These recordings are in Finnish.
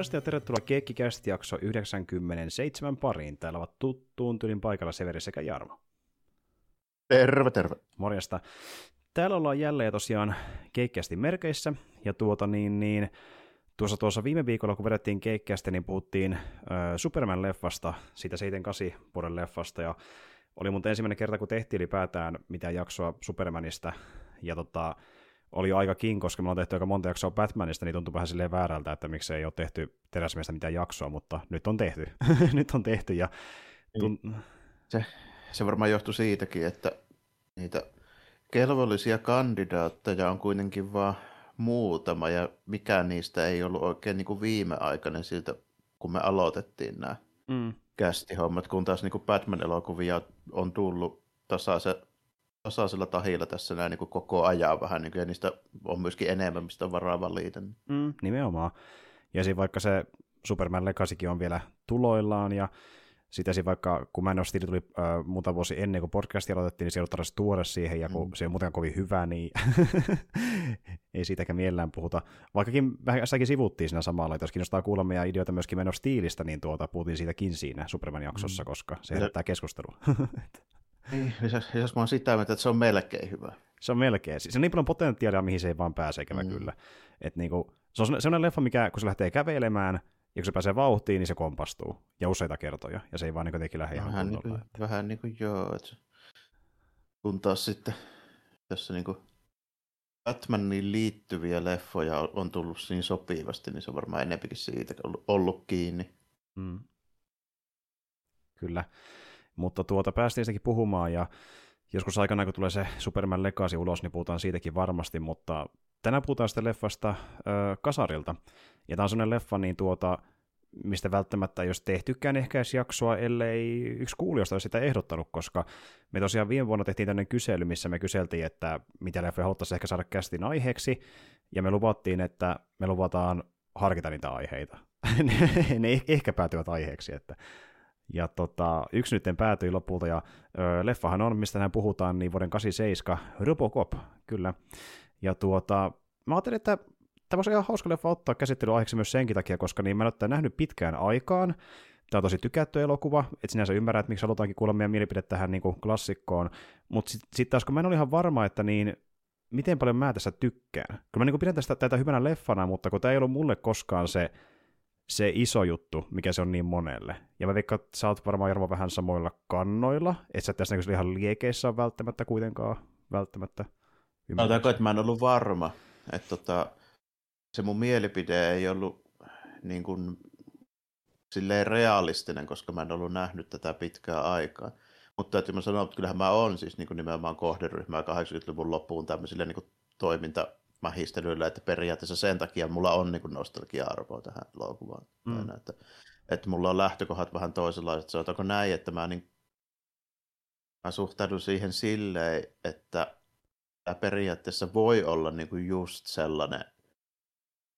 Morjesta ja tervetuloa Keikkikäst jakso 97 pariin. Täällä ovat tuttuun tyylin paikalla Severi sekä Jarmo. Terve, terve. Morjesta. Täällä ollaan jälleen tosiaan Keikkästi merkeissä, ja tuota niin, niin tuossa, tuossa viime viikolla, kun vedettiin Keikkästä, niin puhuttiin äh, Superman-leffasta, siitä 78 vuoden leffasta, ja oli mun ensimmäinen kerta, kun tehtiin ylipäätään mitään jaksoa Supermanista, ja tota, oli jo aika kin, koska me on tehty aika monta jaksoa Batmanista, niin tuntui vähän silleen väärältä, että miksei ei ole tehty teräsmiestä mitään jaksoa, mutta nyt on tehty. nyt on tehty. Ja tun... se, se varmaan johtui siitäkin, että niitä kelvollisia kandidaatteja on kuitenkin vaan muutama, ja mikään niistä ei ollut oikein niin kuin viimeaikainen siltä, kun me aloitettiin nämä mm. kästihommat, kun taas niin kuin Batman-elokuvia on tullut tasaisen tasaisella tahilla tässä näin niin kuin koko ajan vähän, niin kuin, ja niistä on myöskin enemmän, mistä on varaa valita. Mm, nimenomaan. Ja siinä vaikka se Superman Legacykin on vielä tuloillaan, ja sitten siinä vaikka, kun Man of Steel tuli äh, muutama vuosi ennen kuin podcast aloitettiin, niin se ei ollut tarvitse tuoda siihen, ja kun mm. se on muuten kovin hyvä, niin ei siitäkään mielellään puhuta. Vaikkakin vähän sivuttiin siinä samalla, että jos kiinnostaa kuulla meidän ideoita myöskin Man of Steelistä, niin tuota, puhuttiin siitäkin siinä Superman-jaksossa, mm. koska se herättää keskustelua. Niin, jos mä oon sitä mieltä, että se on melkein hyvä. Se on melkein. Se on niin paljon potentiaalia, mihin se ei vaan pääse, ikävä mm. kyllä. Et niinku, se on sellainen leffa, mikä kun se lähtee kävelemään, ja kun se pääsee vauhtiin, niin se kompastuu. Ja useita kertoja. Ja se ei vaan niin jotenkin lähde ihan vähän, niin kuin, vähän niin kuin joo. Että kun taas sitten tässä niin kuin Batmaniin liittyviä leffoja on tullut niin sopivasti, niin se on varmaan enempikin siitä ollut, ollut kiinni. Mm. Kyllä. Mutta tuota päästiin sitäkin puhumaan ja joskus aikana, kun tulee se Superman Legacy ulos, niin puhutaan siitäkin varmasti, mutta tänään puhutaan sitten leffasta äh, Kasarilta. Ja tämä on sellainen leffa, niin tuota, mistä välttämättä ei olisi tehtykään ehkä edes jaksoa, ellei yksi kuulijoista olisi sitä ehdottanut, koska me tosiaan viime vuonna tehtiin tämmöinen kysely, missä me kyseltiin, että mitä leffoja haluttaisiin ehkä saada kästin aiheeksi, ja me luvattiin, että me luvataan harkita niitä aiheita. ne ehkä päätyvät aiheeksi, että ja tota, yksi nyt päätyi lopulta, ja ö, leffahan on, mistä näin puhutaan, niin vuoden 87, Robocop, kyllä. Ja tuota, mä ajattelin, että tämä voisi ihan hauska leffa ottaa aiheeksi myös senkin takia, koska niin mä en ole nähnyt pitkään aikaan. Tämä on tosi tykätty elokuva, että sinänsä ymmärrät, miksi halutaankin kuulla meidän mielipide tähän niin kuin klassikkoon. Mutta sitten sit taas, kun mä en ole ihan varma, että niin, miten paljon mä tässä tykkään. Kyllä mä niin pidän tästä, tätä hyvänä leffana, mutta kun tämä ei ollut mulle koskaan se se iso juttu, mikä se on niin monelle. Ja mä veikkaan, että sä oot varmaan Jarmo vähän samoilla kannoilla, että sä tässä niin ihan liekeissä on välttämättä kuitenkaan välttämättä. Sanotaanko, että mä en ollut varma, että tota, se mun mielipide ei ollut niin kuin, silleen realistinen, koska mä en ollut nähnyt tätä pitkää aikaa. Mutta täytyy mä sanoa, että kyllähän mä oon siis niin kuin nimenomaan kohderyhmää 80-luvun loppuun tämmöisille niin kuin toiminta mähistelyillä, että periaatteessa sen takia mulla on niin nostalgia-arvoa tähän elokuvaan. Mm. Että, että mulla on lähtökohdat vähän toisenlaiset. Sanotaanko näin, että mä, niin, mä suhtaudun siihen silleen, että tämä periaatteessa voi olla niin kuin just sellainen,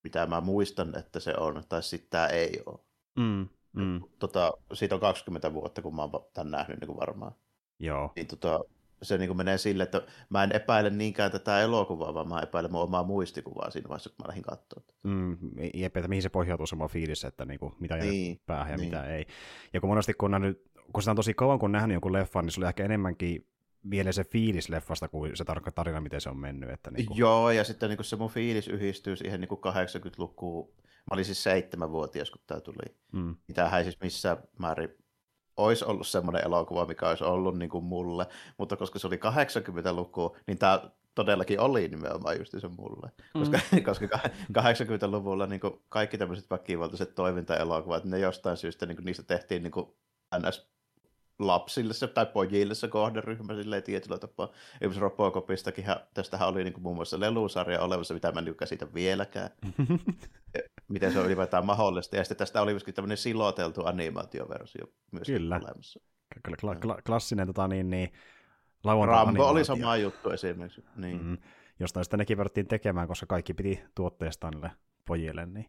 mitä mä muistan, että se on, tai sitten tämä ei ole. Mm, mm. Tota, siitä on 20 vuotta, kun mä oon tämän nähnyt niin kuin varmaan. Joo. Niin tota, se niin menee sille, että mä en epäile niinkään tätä elokuvaa, vaan mä epäilen mun omaa muistikuvaa siinä vaiheessa, kun mä lähdin katsomaan. Mm, jep, että mihin se pohjautuu sama fiilis, että niin kuin, mitä niin, päähän ja niin. mitä ei. Ja kun monesti kun on nähnyt, kun sitä on tosi kauan kun nähnyt jonkun leffan, niin sulla ehkä enemmänkin vielä se fiilis leffasta kuin se tarkka tarina, miten se on mennyt. Että niin kuin... Joo, ja sitten niin kuin se mun fiilis yhdistyy siihen niin kuin 80-lukuun. Mä olin siis seitsemänvuotias, kun tämä tuli. Mm. Tämähän ei siis missään määrin olisi ollut semmoinen elokuva, mikä olisi ollut niin kuin mulle, mutta koska se oli 80-luku, niin tämä todellakin oli nimenomaan just se mulle. Koska, mm. koska 80-luvulla niin kuin kaikki tämmöiset väkivaltaiset toimintaelokuvat, ne jostain syystä niin kuin niistä tehtiin niin kuin ns lapsille se, tai pojille se kohderyhmä silleen tietyllä tapaa. Esimerkiksi Robocopistakin tästähän oli niin kuin muun muassa lelusarja olemassa, mitä mä en käsitä vieläkään. Miten se on ylipäätään mahdollista. Ja sitten tästä oli myöskin tämmöinen siloteltu animaatioversio myös Kyllä. olemassa. Kyllä, kla- kla- klassinen tota, niin, niin, Rambo oli sama juttu esimerkiksi. Niin. Mm, josta sitten nekin verrattiin tekemään, koska kaikki piti tuotteesta niille pojille, niin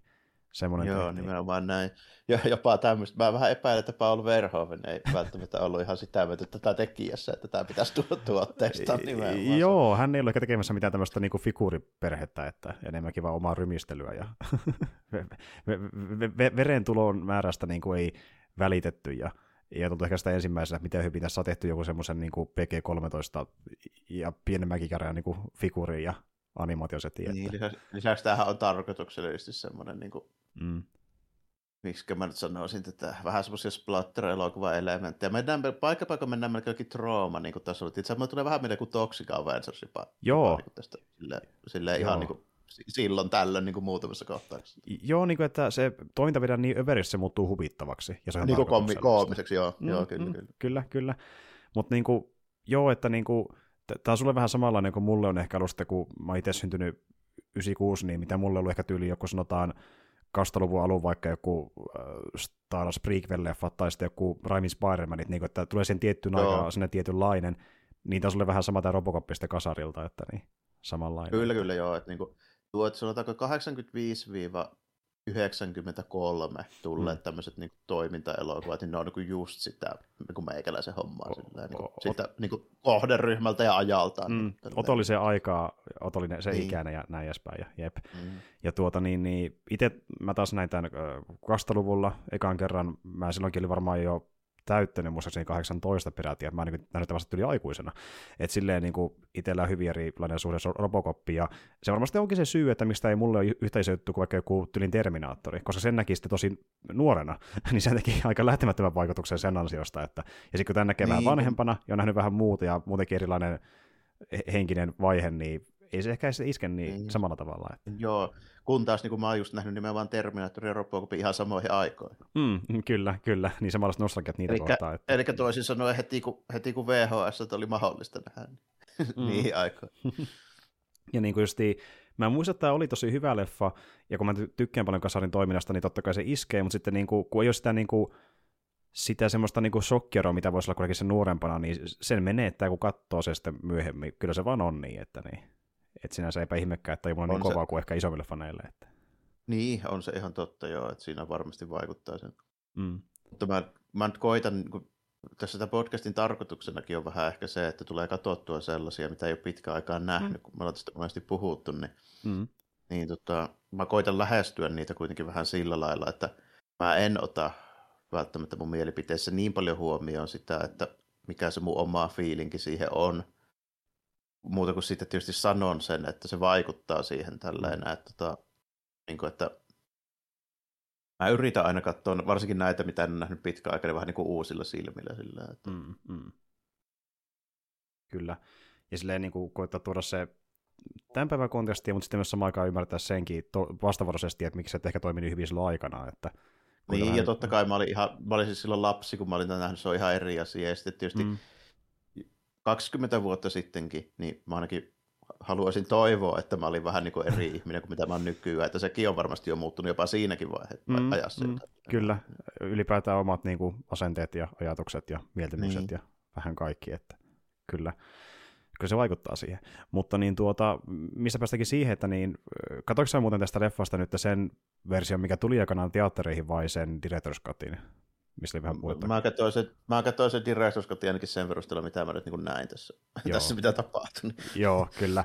semmoinen Joo, tehtiin. nimenomaan näin. Ja jopa tämmöistä. Mä vähän epäilen, että Paul Verhoeven ei välttämättä ollut ihan sitä mieltä tätä tekijässä, että tämä pitäisi tuoda tuotteesta nimenomaan. Joo, hän ei ole ehkä tekemässä mitään tämmöistä niinku figuuriperhettä, että enemmänkin vaan omaa rymistelyä ja verentulon määrästä niinku ei välitetty ja ja tuntuu ehkä sitä ensimmäisenä, että miten hyvin tässä on tehty joku semmoisen niin PG-13 ja pienemmänkin käärän niin figuuri ja animaatiosetti. Niin, lisäksi, lisäksi tämähän on tarkoituksellisesti semmoinen, niin kuin, mm. miksi mä nyt sanoisin, että vähän semmoisia splatter-elokuva-elementtejä. Mennään, paikka paikka mennään melkein jokin trauma, niin kuin tässä oli. Itse tulee vähän mieleen kuin Toxic Avengers jopa. Joo. Niin tästä, sille, sille ihan niin kuin, silloin tällöin niin kuin muutamassa kohtauksessa. Joo, niin kuin, että se toiminta vedään niin överissä, se muuttuu huvittavaksi. Ja se on niin kuin komi- koomiseksi, joo. Mm, joo kyllä, mm, kyllä. Kyllä, kyllä. Mutta niin kuin, joo, että niin kuin, tämä on sulle vähän samanlainen kuin mulle on ehkä ollut sitten, kun mä itse syntynyt 96, niin mitä mulle on ollut ehkä tyyli joku sanotaan 2000-luvun alun vaikka joku äh, Star Wars prequel-leffa tai sitten joku Raimin Spider-Manit, niin kuin, että tulee sen tiettyyn aikaan sinne tietynlainen, niin on sulle vähän sama tämä Robocop kasarilta, että niin samanlainen. Kyllä, kyllä joo, että niin kuin, tuo, että sanotaanko 85 93 tulleet mm. tämmöiset niin toimintaelokuvat, niin ne on niin just sitä niin kuin meikäläisen hommaa. O, silleen, niin kuin, o, sitä niin kuin kohderyhmältä ja ajaltaan. Mm, niin, otollisen aikaa, otollinen se niin. ikäinen ja näin edespäin. Ja, jep. Mm. ja tuota, niin, niin, itse mä taas näin tämän 2000-luvulla ekan kerran, mä silloinkin oli varmaan jo täyttänyt muistaakseni 18 peräti, että mä niin nähnyt vasta yli aikuisena. Että silleen niin itsellä on hyvin erilainen suhde Robocoppiin, ja se varmasti onkin se syy, että mistä ei mulle ole yhteisöjuttu kuin vaikka joku tylin Terminaattori, koska sen näki sitten tosi nuorena, niin se teki aika lähtemättömän vaikutuksen sen ansiosta, että, ja sitten kun tämän näkee niin. vähän vanhempana, ja on nähnyt vähän muuta, ja muutenkin erilainen henkinen vaihe, niin ei se ehkä iske niin, niin. samalla tavalla. Että. Joo, kun taas niin kuin mä oon just nähnyt nimenomaan Terminator ja Robocopin ihan samoihin aikoihin. Mm, kyllä, kyllä, niin samanlaiset nostalgiat niitä elikkä, kohtaa. Että... Eli toisin sanoen heti kun, heti kun VHS oli mahdollista nähdä, niin mm. niihin aikoihin. ja niin kuin justiin, mä muistan, että tämä oli tosi hyvä leffa, ja kun mä tykkään paljon kasarin toiminnasta, niin totta kai se iskee, mutta sitten niin kuin, kun ei ole sitä niin kuin, sitä semmoista niinku shokkeroa, mitä voisi olla kuitenkin se nuorempana, niin sen menettää, kun katsoo se sitten myöhemmin. Kyllä se vaan on niin, että niin. Että sinänsä eipä ihmekään, että ei mulla niin kovaa kuin ehkä isommille faneille. Että. Niin, on se ihan totta joo, että siinä varmasti vaikuttaa sen. Mm. Mutta mä, mä nyt koitan, kun tässä tämän podcastin tarkoituksenakin on vähän ehkä se, että tulee katsottua sellaisia, mitä ei ole pitkään aikaan nähnyt, mm. kun me ollaan tästä monesti puhuttu, niin, mm. niin tota, mä koitan lähestyä niitä kuitenkin vähän sillä lailla, että mä en ota välttämättä mun mielipiteessä niin paljon huomioon sitä, että mikä se mun oma fiilinki siihen on, muuta kuin sitten tietysti sanon sen, että se vaikuttaa siihen tälleen, mm. että, tota, niin kuin, että mä yritän aina katsoa, varsinkin näitä, mitä en nähnyt pitkään aikaa, niin vähän niin kuin uusilla silmillä. Sillä, että... mm, mm. Kyllä. Ja silleen niin kuin koittaa tuoda se tämän päivän kontekstia, mutta sitten myös samaan aikaan ymmärtää senkin to- vastavuoroisesti, että miksi se et ehkä toimi niin hyvin silloin aikana. Että niin, vähän... ja totta kai mä olin, ihan, mä olin siis silloin lapsi, kun mä olin nähnyt, se on ihan eri asia. Ja sitten tietysti mm. 20 vuotta sittenkin, niin mä ainakin haluaisin toivoa, että mä olin vähän niin kuin eri ihminen kuin mitä mä oon nykyään, että sekin on varmasti jo muuttunut jopa siinäkin vaiheessa mm, ajassa. Mm, kyllä, ylipäätään omat niin kuin, asenteet ja ajatukset ja mieltymykset niin. ja vähän kaikki, että kyllä, kyllä se vaikuttaa siihen. Mutta niin tuota, missä päästäkin siihen, että niin, katsoitko muuten tästä leffasta nyt sen version, mikä tuli aikanaan teattereihin vai sen Director's Cutin? Missä oli vähän muuta. Mä katsoin sen, mä katsoin sen Director's ainakin sen perusteella, mitä mä nyt niin näin tässä, tässä mitä tapahtui. Joo, kyllä.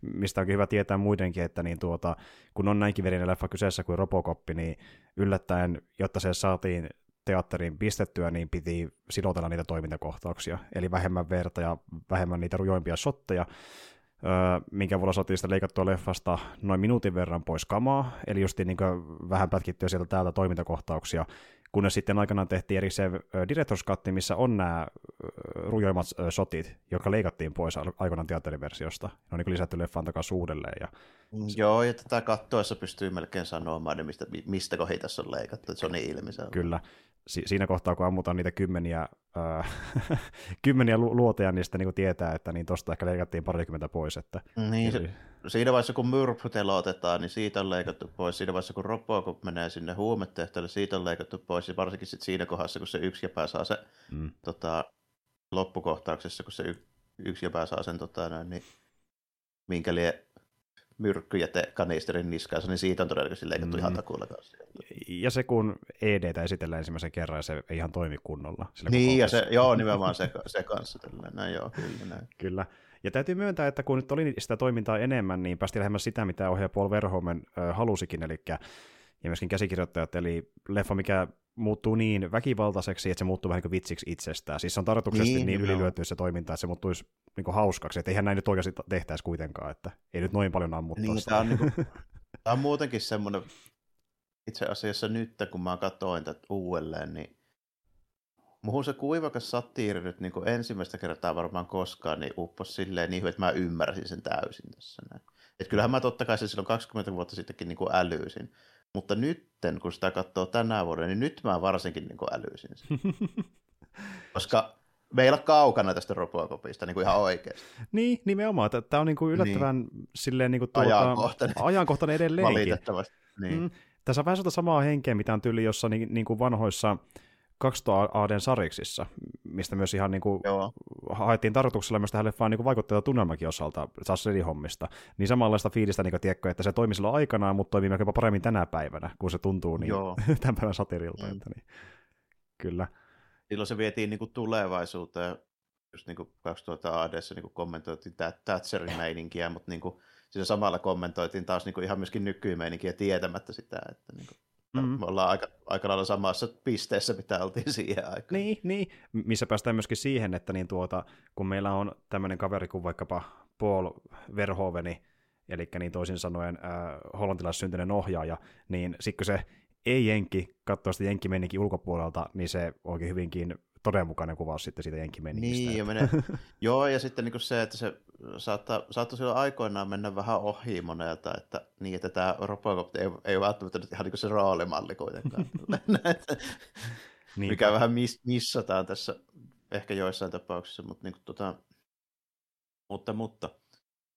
Mistä onkin hyvä tietää muidenkin, että niin tuota, kun on näinkin verinen leffa kyseessä kuin Robocop, niin yllättäen, jotta se saatiin teatteriin pistettyä, niin piti silotella niitä toimintakohtauksia, eli vähemmän verta ja vähemmän niitä rujoimpia shotteja, öö, minkä vuonna saatiin sitä leikattua leffasta noin minuutin verran pois kamaa, eli just niin vähän pätkittyä sieltä täältä toimintakohtauksia, kunnes sitten aikanaan tehtiin erikseen Director's Cut, missä on nämä rujoimmat sotit, jotka leikattiin pois aikanaan teatteriversiosta. Ne on niin lisätty leffan takaisin uudelleen. Ja... Mm, joo, ja tätä kattoessa pystyy melkein sanomaan, mistä, mistä kohi tässä on leikattu, se on niin ilmiselvä. Kyllä si- siinä kohtaa, kun ammutaan niitä kymmeniä, äh, kymmeniä lu- luoteja, niin sitten niin tietää, että niin tosta ehkä leikattiin parikymmentä pois. Että, niin, se, siinä vaiheessa, kun Murph telotetaan, niin siitä on leikattu pois. Siinä vaiheessa, kun Robocop menee sinne huumetehtaalle, siitä on leikattu pois. Ja varsinkin sit siinä kohdassa, kun se yksi jäpä saa se mm. tota, loppukohtauksessa, kun se y- yksi jäpä saa sen, tota, näin, niin minkä lie myrkkyjätekanisterin niskaansa, niin siitä on todennäköisesti leikattu mm. ihan takuulla kanssa. Ja se, kun EDtä esitellään ensimmäisen kerran, ja se ei ihan toimi kunnolla. Niin, ja se, joo, nimenomaan se, se kanssa. Tällainen. Näin, joo, kyllä, näin. kyllä. Ja täytyy myöntää, että kun nyt oli sitä toimintaa enemmän, niin päästiin lähemmäs sitä, mitä ohjaaja Paul Verhoeven halusikin, eli ja myöskin käsikirjoittajat, eli leffa, mikä muuttuu niin väkivaltaiseksi, että se muuttuu vähän kuin vitsiksi itsestään. Siis se on tarkoituksesti niin, niin ylilyöty se toiminta, että se muuttuisi niin kuin hauskaksi, että eihän näin nyt oikeasti tehtäisi kuitenkaan, että ei nyt noin paljon ammuttaa niin, Tämä on, niin kuin, tämä on muutenkin semmoinen, itse asiassa nyt kun mä katsoin tätä uudelleen, niin Muhun se kuivakas satiiri nyt niin ensimmäistä kertaa varmaan koskaan niin upposi silleen niin, että mä ymmärsin sen täysin tässä näin. Et kyllähän mä totta kai sen silloin 20 vuotta sittenkin niin kuin älyisin, mutta nytten, kun sitä katsoo tänä vuonna, niin nyt mä varsinkin niin kuin älyisin sen. Koska meillä on kaukana tästä Robocopista niin kuin ihan oikeasti. Niin, nimenomaan. Tämä on niin kuin yllättävän niin. silleen, niin kuin tuota, ajankohtainen. ajankohtainen edelleenkin. Valitettavasti. Niin. Mm. Tässä on vähän samaa henkeä, mitä on tyyli jossain niin, niin kuin vanhoissa 200 ADn sariksissa, mistä myös ihan niin kuin haettiin tarkoituksella myös tähän leffaan niin vaikutteita tunnelmakin osalta hommista Niin samanlaista fiilistä, niin tiedätkö, että se toimi silloin aikanaan, mutta toimii melkein paremmin tänä päivänä, kun se tuntuu niin Joo. tämän päivän satirilta. Mm. Että niin. Kyllä. Silloin se vietiin niin kuin tulevaisuuteen, just niin kuin 2000 ADssä niin kuin kommentoitiin Thatcherin meininkiä, mutta niin kuin, siinä samalla kommentoitiin taas niin kuin ihan myöskin nykymeininkiä tietämättä sitä, että niin kuin, Mm-hmm. Me ollaan aika, aika lailla samassa pisteessä, mitä oltiin siihen aikaan. Niin, niin, missä päästään myöskin siihen, että niin tuota, kun meillä on tämmöinen kaveri kuin vaikkapa Paul Verhoveni, eli niin toisin sanoen äh, hollantilais-syntyinen ohjaaja, niin sitten kun se ei-jenki katsoo sitä jenkkimenninkin ulkopuolelta, niin se oikein hyvinkin todenmukainen kuvaus sitten siitä jenkkimenningistä. Niin, ja menee, joo, ja sitten niin se, että se saattaa, saattaa silloin aikoinaan mennä vähän ohi monelta, että niin, että tämä Robocop ei, ei välttämättä nyt ihan niin se roolimalli kuitenkaan. Mikä vähän miss, missataan tässä ehkä joissain tapauksissa, mutta, niin kuin, tota, mutta, mutta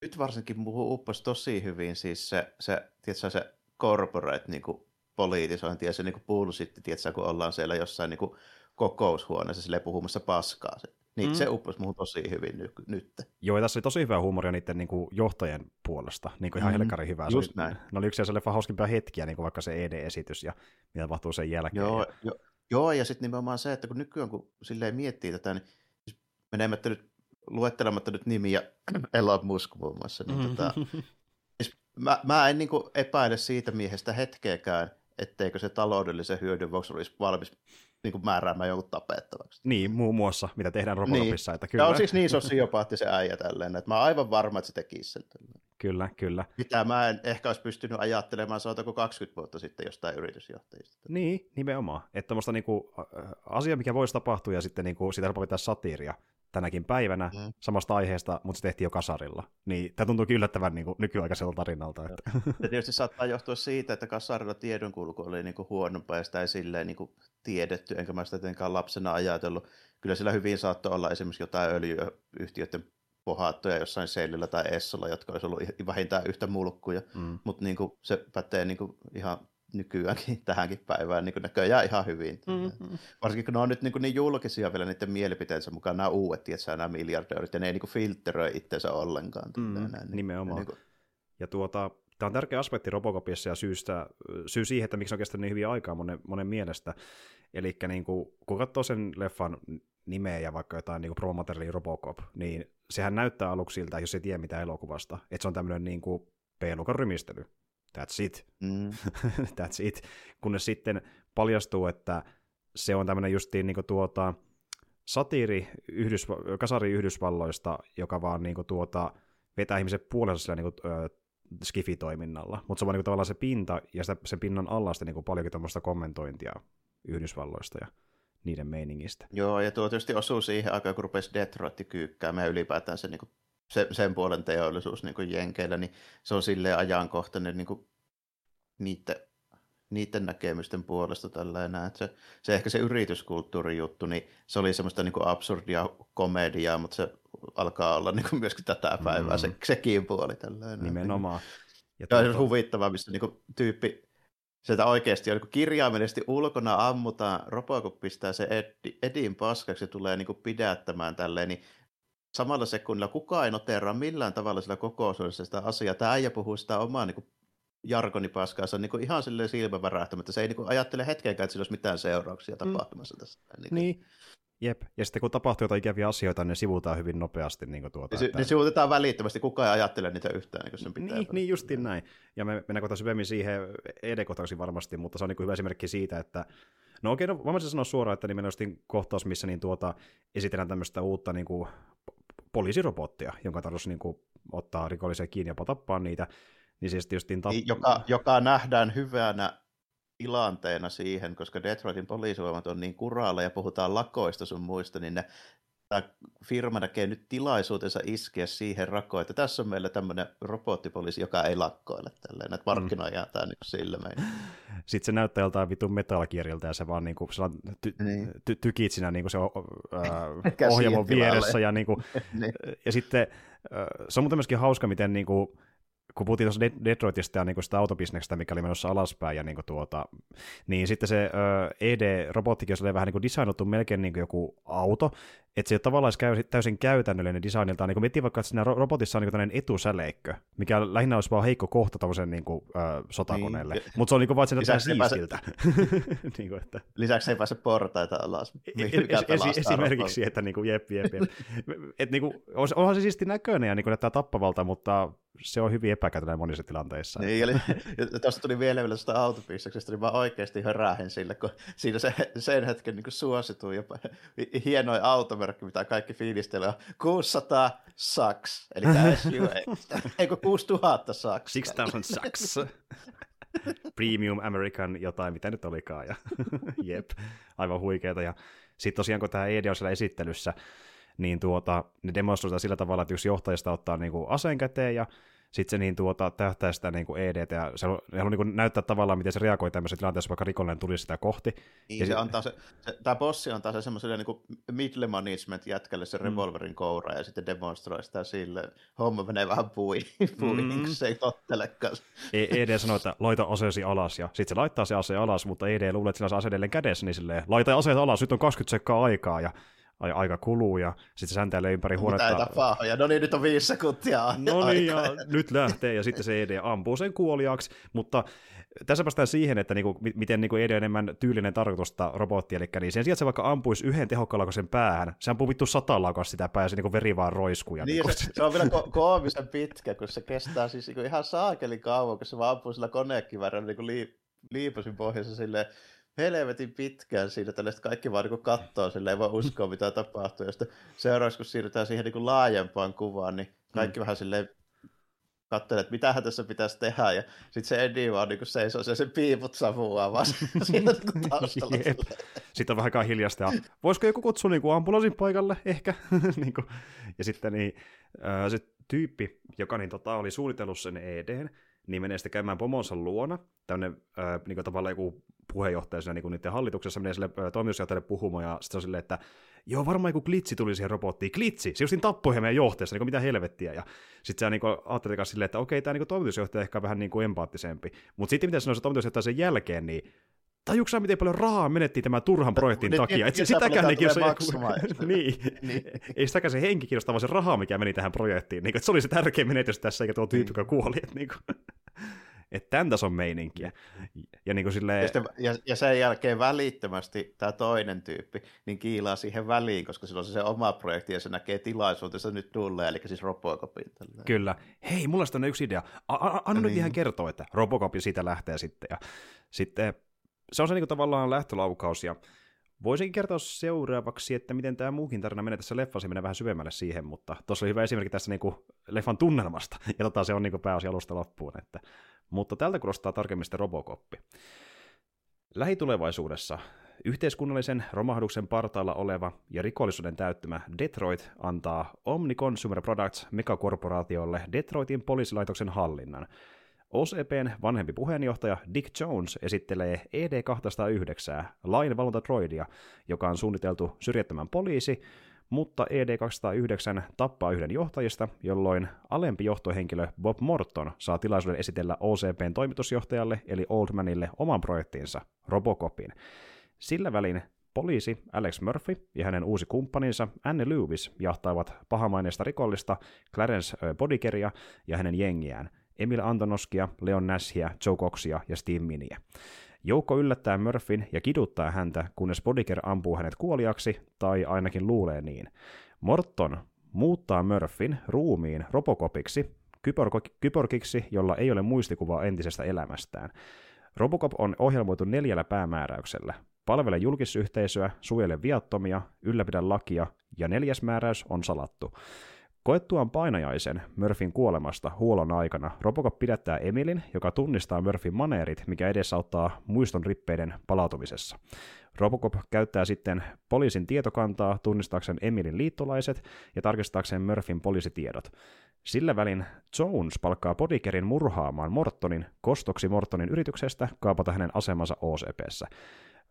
nyt varsinkin muuhun uppasi tosi hyvin siis se, se, tiedätkö, se corporate niin kuin, poliitisointi ja se niin kuin sitten, tiedätkö, kun ollaan siellä jossain niin kuin, kokoushuoneessa sille puhumassa paskaa. Niin mm. se upposi muuhun tosi hyvin ny- nyt. Joo, ja tässä oli tosi hyvää huumoria niiden niin kuin, johtajien puolesta. Niin kuin ihan mm. helkkarin hyvää. Just se oli, näin. Ne oli yksi leffa hauskimpia hetkiä, niin kuin vaikka se ED-esitys ja mitä tapahtuu sen jälkeen. Joo, ja... jo, joo ja sitten nimenomaan se, että kun nykyään kun silleen miettii tätä, niin siis menemättä nyt, luettelematta nyt nimiä, Elon Musk muun muassa, niin mm. tota, siis mä, mä en niin kuin epäile siitä miehestä hetkeäkään, etteikö se taloudellisen hyödyn vuoksi olisi valmis niin kuin määräämään jonkun tapettavaksi. Niin, muun muassa, mitä tehdään Robocopissa. Niin. Että kyllä. Ja on siis niin sosiopaatti se äijä tälleen, että mä oon aivan varma, että se tekisi sen. Kyllä, kyllä. Mitä mä en ehkä olisi pystynyt ajattelemaan, saatako 20 vuotta sitten jostain yritysjohtajista. Niin, nimenomaan. Että tuommoista niinku, asia, mikä voisi tapahtua, ja sitten niinku, sitä helppo pitää satiiria tänäkin päivänä mm. samasta aiheesta, mutta se tehtiin jo kasarilla. Niin tämä tuntuu yllättävän niin kuin, nykyaikaiselta tarinalta. Että. Ja tietysti saattaa johtua siitä, että kasarilla tiedonkulku oli niin kuin huonompaa ja sitä ei silleen niin kuin tiedetty, enkä mä sitä tietenkään lapsena ajatellut. Kyllä sillä hyvin saattoi olla esimerkiksi jotain öljyyhtiöiden pohaattoja jossain Seilillä tai Essolla, jotka olisi ollut vähintään yhtä mulkkuja, mm. mutta niin se pätee niin kuin ihan nykyäänkin tähänkin päivään niin näköjään ihan hyvin. Mm-hmm. Varsinkin kun ne on nyt niin, niin julkisia vielä niiden mielipiteensä mukaan, nämä uudet, tietysti, nämä miljardöörit, ja ne ei niin filtteröi itseensä ollenkaan. Mm, näin, niin, nimenomaan. Niin kuin... Ja tuota, tämä on tärkeä aspekti Robocopissa ja syystä, syy siihen, että miksi on kestänyt niin hyvin aikaa monen, monen mielestä. Eli niin kuin, kun katsoo sen leffan nimeä ja vaikka jotain niin promomateriaalia Robocop, niin sehän näyttää aluksi siltä, jos ei tiedä mitä elokuvasta, että se on tämmöinen niin kuin P-luokan rymistely. That's it. Mm. That's it. Kunnes sitten paljastuu, että se on tämmöinen justiin niin tuota, satiiri Yhdysva- kasari Yhdysvalloista, joka vaan niin tuota, vetää ihmiset puolensa sillä niin kuin, ö, skifitoiminnalla. Mutta se on niin tavallaan se pinta, ja sitä, sen pinnan alla sitten niin paljonkin tämmöistä kommentointia Yhdysvalloista ja niiden meiningistä. Joo, ja tuo tietysti osuu siihen aikaan, kun rupesi Detroit kyykkäämään ylipäätään se, niin kuin, se, sen puolen teollisuus niin kuin Jenkeillä, niin se on silleen ajankohtainen niin kuin, niiden, niiden näkemysten puolesta tällainen. Että se, se ehkä se yrityskulttuurijuttu, niin se oli semmoista niin kuin absurdia komediaa, mutta se alkaa olla niin kuin myöskin tätä päivää, mm. se, sekin puoli tällainen. Nimenomaan. Ja tuota... on huvittavaa, missä niin kuin, tyyppi sieltä oikeasti on niin kirjaimellisesti ulkona ammutaan, Robocop pistää se Edi, Edin paskaksi ja tulee niin pidättämään tälleen, niin samalla sekunnilla kukaan ei noteraa millään tavalla sillä kokoisuudessa sitä asiaa. Tämä äijä puhuu sitä omaa niin on niin ihan silleen silmävärähtämättä. Se ei niin ajattele hetkenkään, että sillä olisi mitään seurauksia mm. tapahtumassa mm. tässä. Niin, niin. Jep, ja sitten kun tapahtuu jotain ikäviä asioita, ne sivutaan hyvin nopeasti. Niin tuota, ne, että... ne sivutetaan välittömästi, kukaan ei ajattele niitä yhtään, niin sen pitää. Niin, niin justiin näin. Ja me mennään kohta syvemmin siihen edekotaksi varmasti, mutta se on niin hyvä esimerkki siitä, että No okei, no voin sanoa suoraan, että nimenomaan kohtaus, missä niin tuota, esitellään tämmöistä uutta niin kuin, poliisirobottia, jonka tarkoitus niin kuin, ottaa rikollisia kiinni ja tappaa niitä, niin siis tietysti... Tap... Niin, joka, joka nähdään hyvänä tilanteena siihen, koska Detroitin poliisivoimat on niin kuralla ja puhutaan lakoista sun muista, niin ne tämä firma näkee nyt tilaisuutensa iskeä siihen rakoon, että tässä on meillä tämmöinen robottipoliisi, joka ei lakkoile tälleen, että markkinoidaan mm. tämä niin sillä meidän. Sitten se näyttää joltain vitun metallikirjalta ja se vaan niin kuin, ty- niin. ty- tykit siinä niin kuin se äh, ohjelmon vieressä ja, niin kuin, niin. ja sitten se on myöskin hauska, miten niin kuin, kun puhuttiin tuossa Detroitista ja niin kuin sitä autobisneksestä, mikä oli menossa alaspäin, ja niin, kuin tuota, niin sitten se ED-robottikin oli vähän niin kuin designottu melkein niin kuin joku auto, että se ei ole tavallaan täysin käytännöllinen designilta. Niin miettii vaikka, että siinä robotissa on niin etusäleikkö, mikä lähinnä olisi vaan heikko kohta tuollaisen niin kuin, uh, sotakoneelle. Niin. Mutta se on niin kuin vaan, että se siistiltä. Pääse... niin kuin, että... Lisäksi ei pääse portaita alas. E- e- esi- esimerkiksi, että niin kuin, jep, jep, jep. Et, niin kuin, onhan se siisti näköinen ja niin kuin, näyttää tappavalta, mutta se on hyvin epäkäytännön monissa tilanteissa. Niin, eli tuosta tuli vielä vielä tuosta autopissaksesta, niin mä oikeasti hörähin sille, kun siinä se, sen hetken niin suosituin ja hienoin automerkki, mitä kaikki fiilistelee, on 600 saks, eli tämä SUV, eikö 6000 saks. 6000 saks. Premium American jotain, mitä nyt olikaan, ja jep, aivan huikeeta. Ja sitten tosiaan, kun tämä ED on siellä esittelyssä, niin tuota, ne demonstroivat sillä tavalla, että jos johtajasta ottaa niin kuin aseen käteen ja sitten se niin tuota, tähtää sitä niin kuin EDT, ja se haluaa, haluaa niin näyttää tavallaan, miten se reagoi tämmöisessä tilanteessa, vaikka rikollinen tuli sitä kohti. Niin, ja se, se antaa se, se, tämä bossi antaa se semmoiselle niin middle management jätkälle se mm. revolverin koura, ja sitten demonstroi sitä sille, homma menee vähän pui, pui mm. se ei tottelekaan. ED e sanoo, että laita aseesi alas, ja sitten se laittaa se ase alas, mutta ED luulee, että sillä on ase edelleen kädessä, niin silleen, laita aseet alas, nyt on 20 sekkaa aikaa, ja aika kuluu ja sitten se sänteilee ympäri huonetta. Mitä tapaa, ja no niin, nyt on viisi sekuntia No niin, ja nyt lähtee, ja sitten se ED ampuu sen kuoliaksi, mutta tässä päästään siihen, että niinku, miten niinku ED on enemmän tyylinen tarkoitusta robotti, eli niin sen sijaan, että se vaikka ampuisi yhden tehokkaalla sen päähän, se ampuu vittu satalla sitä päähän, se niinku veri vaan roiskuu. niin, niinku. se, se, on vielä ko- koomisen pitkä, kun se kestää siis niinku ihan saakeli kauan, kun se vaan ampuu sillä konekivärillä niinku li- liipasin pohjassa silleen, helvetin pitkään siinä, tällaista kaikki vaan niin katsoo, sille ei voi uskoa mitä tapahtuu. Ja sitten seuraavaksi, kun siirrytään siihen niin laajempaan kuvaan, niin kaikki mm. vähän silleen katselee, että mitähän tässä pitäisi tehdä, ja sitten se Eddie vaan niin seisoo se sen piiput savuaa vaan siinä niin taustalla. sitten on vähän hiljasta, ja voisiko joku kutsua niin ambulanssin paikalle, ehkä? niin kuin. Ja sitten niin, se tyyppi, joka niin, tota, oli suunnitellut sen EDn, niin menee sitten käymään pomonsa luona, tämmöinen äh, niin tavallaan joku puheenjohtaja siinä niin niiden hallituksessa menee sille äh, toimitusjohtajalle puhumaan, ja sitten on silleen, että joo, varmaan joku klitsi tuli siihen robottiin. Klitsi! Se justin tappoi meidän johtajassa, niin mitä helvettiä. Ja sitten se niin ajattelee silleen, että okei, tämä niin toimitusjohtaja ehkä vähän niin kuin empaattisempi. Mutta sitten mitä sanoi se toimitusjohtaja sen jälkeen, niin tajuuksä, miten paljon rahaa menettiin tämän turhan projektin no, takia? Et sitäkään ei kiinnosta, niin, niin. ei sitäkään se henki kiinnosta, vaan se raha, mikä meni tähän projektiin. Niin, että se oli se tärkein menetys tässä, eikä tuo tyyppi, joka kuoli. Että, niin kuin, että tämän tason meininkiä. Ja, niin kuin silleen... ja, sitten, ja, ja, sen jälkeen välittömästi tämä toinen tyyppi niin kiilaa siihen väliin, koska sillä on se, se oma projekti ja se näkee tilaisuutensa nyt tulee, eli siis Robocopin. Kyllä. Hei, mulla on yksi idea. Anna niin. nyt ihan kertoa, että Robocop siitä lähtee sitten. Ja sitten se on se niin kuin tavallaan lähtölaukaus, ja voisinkin kertoa seuraavaksi, että miten tämä muukin tarina menee tässä leffassa, menee vähän syvemmälle siihen, mutta tuossa oli hyvä esimerkki tässä niin kuin leffan tunnelmasta, ja tota, se on niin kuin pääosia alusta loppuun, että mutta tältä kuulostaa tarkemmin sitten Robocoppi. Lähitulevaisuudessa Yhteiskunnallisen romahduksen partaalla oleva ja rikollisuuden täyttymä Detroit antaa Omni Consumer Products megakorporaatiolle Detroitin poliisilaitoksen hallinnan. OCPn vanhempi puheenjohtaja Dick Jones esittelee ED209, lainvalvontatroidia, joka on suunniteltu syrjättämään poliisi, mutta ED209 tappaa yhden johtajista, jolloin alempi johtohenkilö Bob Morton saa tilaisuuden esitellä OCPn toimitusjohtajalle eli Oldmanille oman projektinsa, Robocopin. Sillä välin poliisi Alex Murphy ja hänen uusi kumppaninsa Anne Lewis jahtaavat pahamaineista rikollista Clarence Bodikeria ja hänen jengiään, Emil Antonoskia, Leon Nashia, Joe Coxia ja Steve Miniä. Joukko yllättää Murphyn ja kiduttaa häntä, kunnes Bodiker ampuu hänet kuoliaksi, tai ainakin luulee niin. Morton muuttaa Murphyn ruumiin Robocopiksi, kyborgiksi, jolla ei ole muistikuvaa entisestä elämästään. Robocop on ohjelmoitu neljällä päämääräyksellä. Palvele julkisyhteisöä, suojele viattomia, ylläpidä lakia, ja neljäs määräys on salattu. Koettuaan painajaisen Murphyn kuolemasta huolon aikana Robocop pidättää Emilin, joka tunnistaa Murphyn maneerit, mikä edesauttaa muiston rippeiden palautumisessa. Robocop käyttää sitten poliisin tietokantaa tunnistaakseen Emilin liittolaiset ja tarkistaakseen Murphyn poliisitiedot. Sillä välin Jones palkkaa Bodikerin murhaamaan Mortonin kostoksi Mortonin yrityksestä kaapata hänen asemansa OCPssä.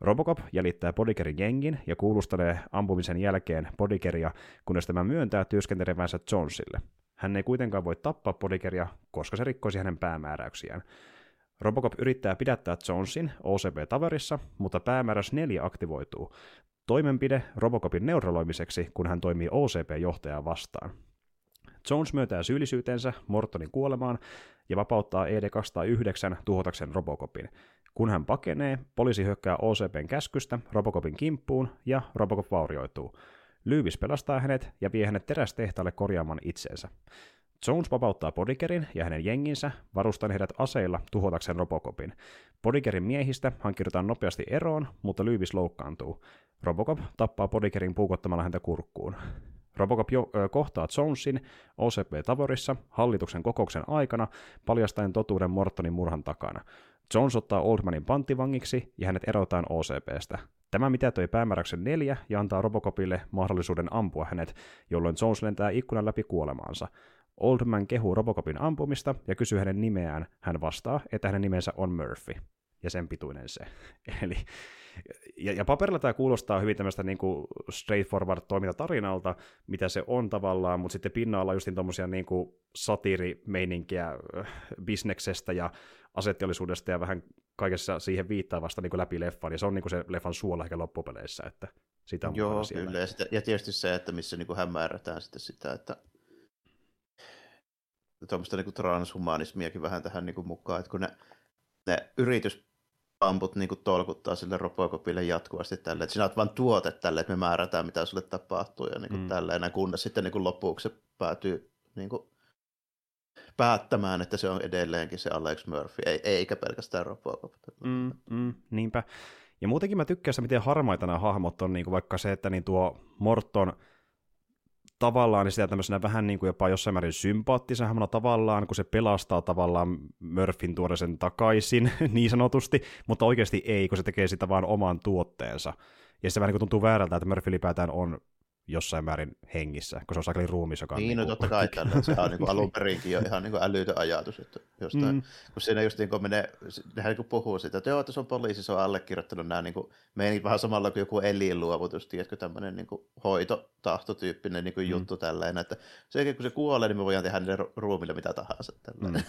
Robocop jäljittää Bodikerin jengin ja kuulustelee ampumisen jälkeen Bodikeria, kunnes tämä myöntää työskentelevänsä Jonesille. Hän ei kuitenkaan voi tappaa Bodikeria, koska se rikkoisi hänen päämääräyksiään. Robocop yrittää pidättää Jonesin OCP-taverissa, mutta päämääräys 4 aktivoituu. Toimenpide Robocopin neuroloimiseksi, kun hän toimii OCP-johtajaa vastaan. Jones myöntää syyllisyytensä Mortonin kuolemaan ja vapauttaa ED-209 tuhotakseen Robocopin. Kun hän pakenee, poliisi hyökkää OCPn käskystä Robocopin kimppuun ja Robocop vaurioituu. Lyyvis pelastaa hänet ja vie hänet terästehtaalle korjaamaan itsensä. Jones vapauttaa Bodikerin ja hänen jenginsä, varustaen heidät aseilla tuhotakseen Robocopin. Bodikerin miehistä hankiudutaan nopeasti eroon, mutta Lyyvis loukkaantuu. Robocop tappaa Bodikerin puukottamalla häntä kurkkuun. Robocop jo, ö, kohtaa Jonesin OCP-tavorissa hallituksen kokouksen aikana, paljastaen totuuden Mortonin murhan takana. Jones ottaa Oldmanin panttivangiksi ja hänet erotaan OCPstä. Tämä mitätöi päämääräyksen neljä ja antaa Robocopille mahdollisuuden ampua hänet, jolloin Jones lentää ikkunan läpi kuolemaansa. Oldman kehuu Robocopin ampumista ja kysyy hänen nimeään. Hän vastaa, että hänen nimensä on Murphy. Ja sen pituinen se. Eli, ja, ja paperilla tämä kuulostaa hyvin tämmöistä niin kuin straightforward toimintatarinalta, mitä se on tavallaan, mutta sitten pinnalla just tuommoisia niin satiirimeininkiä äh, bisneksestä ja asetteollisuudesta ja vähän kaikessa siihen viittaavasta niin läpi leffan, ja se on niin kuin se leffan suola ehkä loppupeleissä, että sitä on Joo, kyllä, ja, sitä, ja tietysti se, että missä niin kuin hämäärätään sitten sitä, että tuommoista niin transhumanismiakin vähän tähän niin kuin mukaan, että kun ne, ne yrityspamput niin kuin tolkuttaa sille Robocopille jatkuvasti tälle, että sinä olet vain tuote tälle, että me määrätään, mitä sulle tapahtuu, ja niin kuin mm. tälleen, kunnes sitten niin lopuksi se päätyy niin kuin päättämään, että se on edelleenkin se Alex Murphy, eikä pelkästään Robocop. Mm, mm, niinpä. Ja muutenkin mä tykkään miten harmaita nämä hahmot on, niin kuin vaikka se, että niin tuo Morton tavallaan niin sitä tämmöisenä vähän niin kuin jopa jossain määrin sympaattisena tavallaan, kun se pelastaa tavallaan Murphyn tuoda sen takaisin niin sanotusti, mutta oikeasti ei, kun se tekee sitä vaan oman tuotteensa. Ja se vähän niin kuin tuntuu väärältä, että Murphy ylipäätään on jossain määrin hengissä, kun se on sakeli ruumis, joka niin, on... Niin, no totta kai tällä, se on niin alun perinkin jo ihan niin älytön ajatus, että jostain, mm. kun siinä just niin kuin menee, nehän niin puhuu siitä, että joo, että se on poliisi, se on allekirjoittanut nämä niin kuin, vähän samalla kuin joku elinluovutus, tiedätkö, tämmöinen niin kuin hoitotahtotyyppinen niin kuin mm. juttu tälleen, että se, kun se kuolee, niin me voidaan tehdä niille ruumille mitä tahansa. Mm.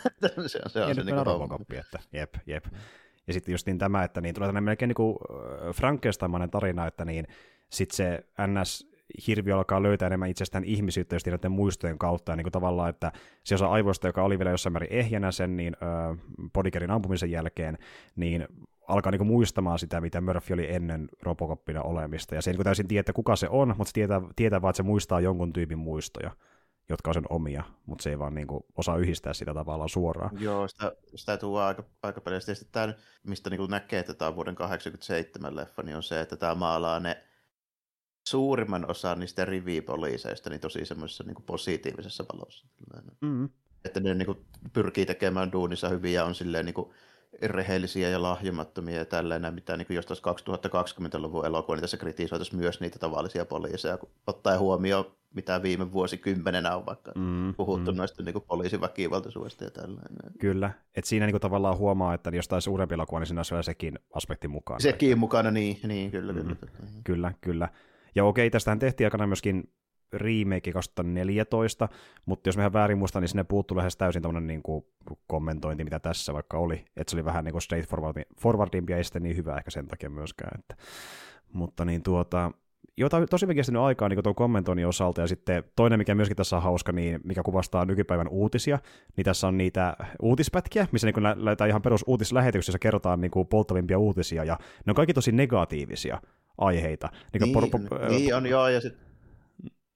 se on se, on se niin kuin että jep, jep. Ja sitten just niin tämä, että niin tulee tämmöinen melkein niin kuin Frankenstein tarina, että niin sitten se NS hirviö alkaa löytää enemmän itsestään ihmisyyttä just näiden muistojen kautta, ja niin kuin tavallaan, että se osa aivoista, joka oli vielä jossain määrin ehjänä sen niin äh, Bodikerin ampumisen jälkeen, niin alkaa niin kuin muistamaan sitä, mitä Murphy oli ennen Robocopina olemista, ja se ei niin täysin tiedä, kuka se on, mutta se tietää, tietää vaan, että se muistaa jonkun tyypin muistoja jotka on sen omia, mutta se ei vaan niin kuin osaa yhdistää sitä tavallaan suoraan. Joo, sitä, sitä tuo aika, aika paljon. Sitten tämä, mistä niin kuin näkee, että tämä on vuoden 1987 leffa, niin on se, että tämä maalaa ne suurimman osan niistä rivipoliiseista niin tosi semmoisessa niin positiivisessa valossa. Mm. Että ne niin kuin, pyrkii tekemään duunissa hyvin ja on silleen niin kuin, rehellisiä ja lahjomattomia ja tälleen, mitä niin jos 2020-luvun elokuva, niin tässä kritisoitaisiin myös niitä tavallisia poliiseja, kun ottaa huomioon, mitä viime vuosikymmenenä on vaikka mm, puhuttu mm. noista niin poliisiväkivaltaisuudesta ja tällainen. Kyllä, että siinä niin kuin, tavallaan huomaa, että jos taisi uudempi elokuva, niin siinä olisi sekin aspekti mukana. Sekin mukana, niin, niin kyllä, mm, kyllä. Kyllä, kyllä. Ja okei, tästähän tehtiin aikana myöskin remake 2014, mutta jos mehän väärin muistan, niin sinne puuttuu lähes täysin tämmöinen niin kuin kommentointi, mitä tässä vaikka oli, että se oli vähän niin kuin straightforwardimpi ja ei sitten niin hyvä ehkä sen takia myöskään. Että. Mutta niin tuota, jota tosi kestänyt aikaa niin tuon kommentoinnin osalta, ja sitten toinen, mikä myöskin tässä on hauska, niin mikä kuvastaa nykypäivän uutisia, niin tässä on niitä uutispätkiä, missä niin lähdetään ihan perus uutislähetyksessä kerrotaan niin kuin polttavimpia uutisia, ja ne on kaikki tosi negatiivisia aiheita. Niin, niin, por, por, niin on joo, ja sitten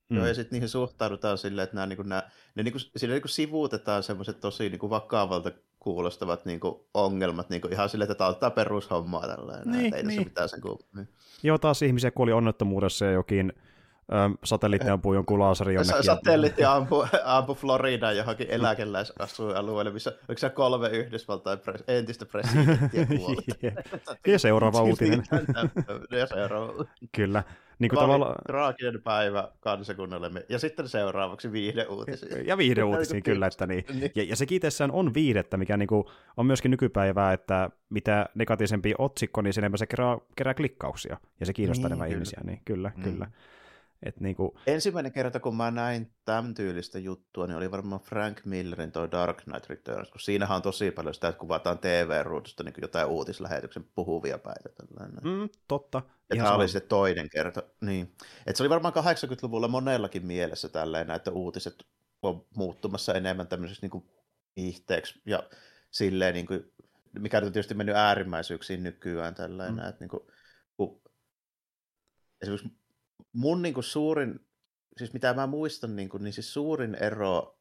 Mm. Joo, ja sitten niihin suhtaudutaan silleen, että nämä, niin kuin, nämä, ne niin kuin, siinä niin kuin sivuutetaan semmoiset tosi niin kuin vakavalta kuulostavat niin kuin, ongelmat niin kuin, ihan silleen, että tämä on perushommaa tällainen. Niin, ei niin. mitään sen kuin, niin. Joo, taas ihmisiä kuoli onnettomuudessa ja jokin satelliitti ampuu jonkun laaseri jonnekin. Satelliitti ampuu, ampu Floridaan johonkin eläkeläisasuinalueelle, missä oliko se kolme Yhdysvaltain pres, entistä presidenttiä kuollut. ja seuraava uutinen. ja seuraava. Kyllä. Niin kuin tavalla... traaginen päivä kansakunnalle. Ja sitten seuraavaksi viihdeuutisia. Ja viihdeuutisia, kyllä. Että niin. niin. Ja, ja se itsessään on viihdettä, mikä niin kuin on myöskin nykypäivää, että mitä negatiivisempi otsikko, niin sen enemmän se kerää, kerää klikkauksia. Ja se kiinnostaa niin, enemmän ihmisiä. Niin kyllä, mm. kyllä. Et niin kuin... Ensimmäinen kerta, kun mä näin tämän tyylistä juttua, niin oli varmaan Frank Millerin toi Dark Knight Returns, kun siinähän on tosi paljon sitä, että kuvataan TV-ruudusta niin jotain uutislähetyksen puhuvia päitä. Mm, totta. Ja tämä oli sitten toinen kerta. Niin. Et se oli varmaan 80-luvulla monellakin mielessä tälleen, että uutiset on muuttumassa enemmän tämmöiseksi niin ihteeksi ja silleen, niin kuin, mikä on tietysti mennyt äärimmäisyyksiin nykyään tällainen, mm. että niin kuin, kun esimerkiksi mun niin kuin suurin, siis mitä mä muistan, niin, kuin, niin siis suurin ero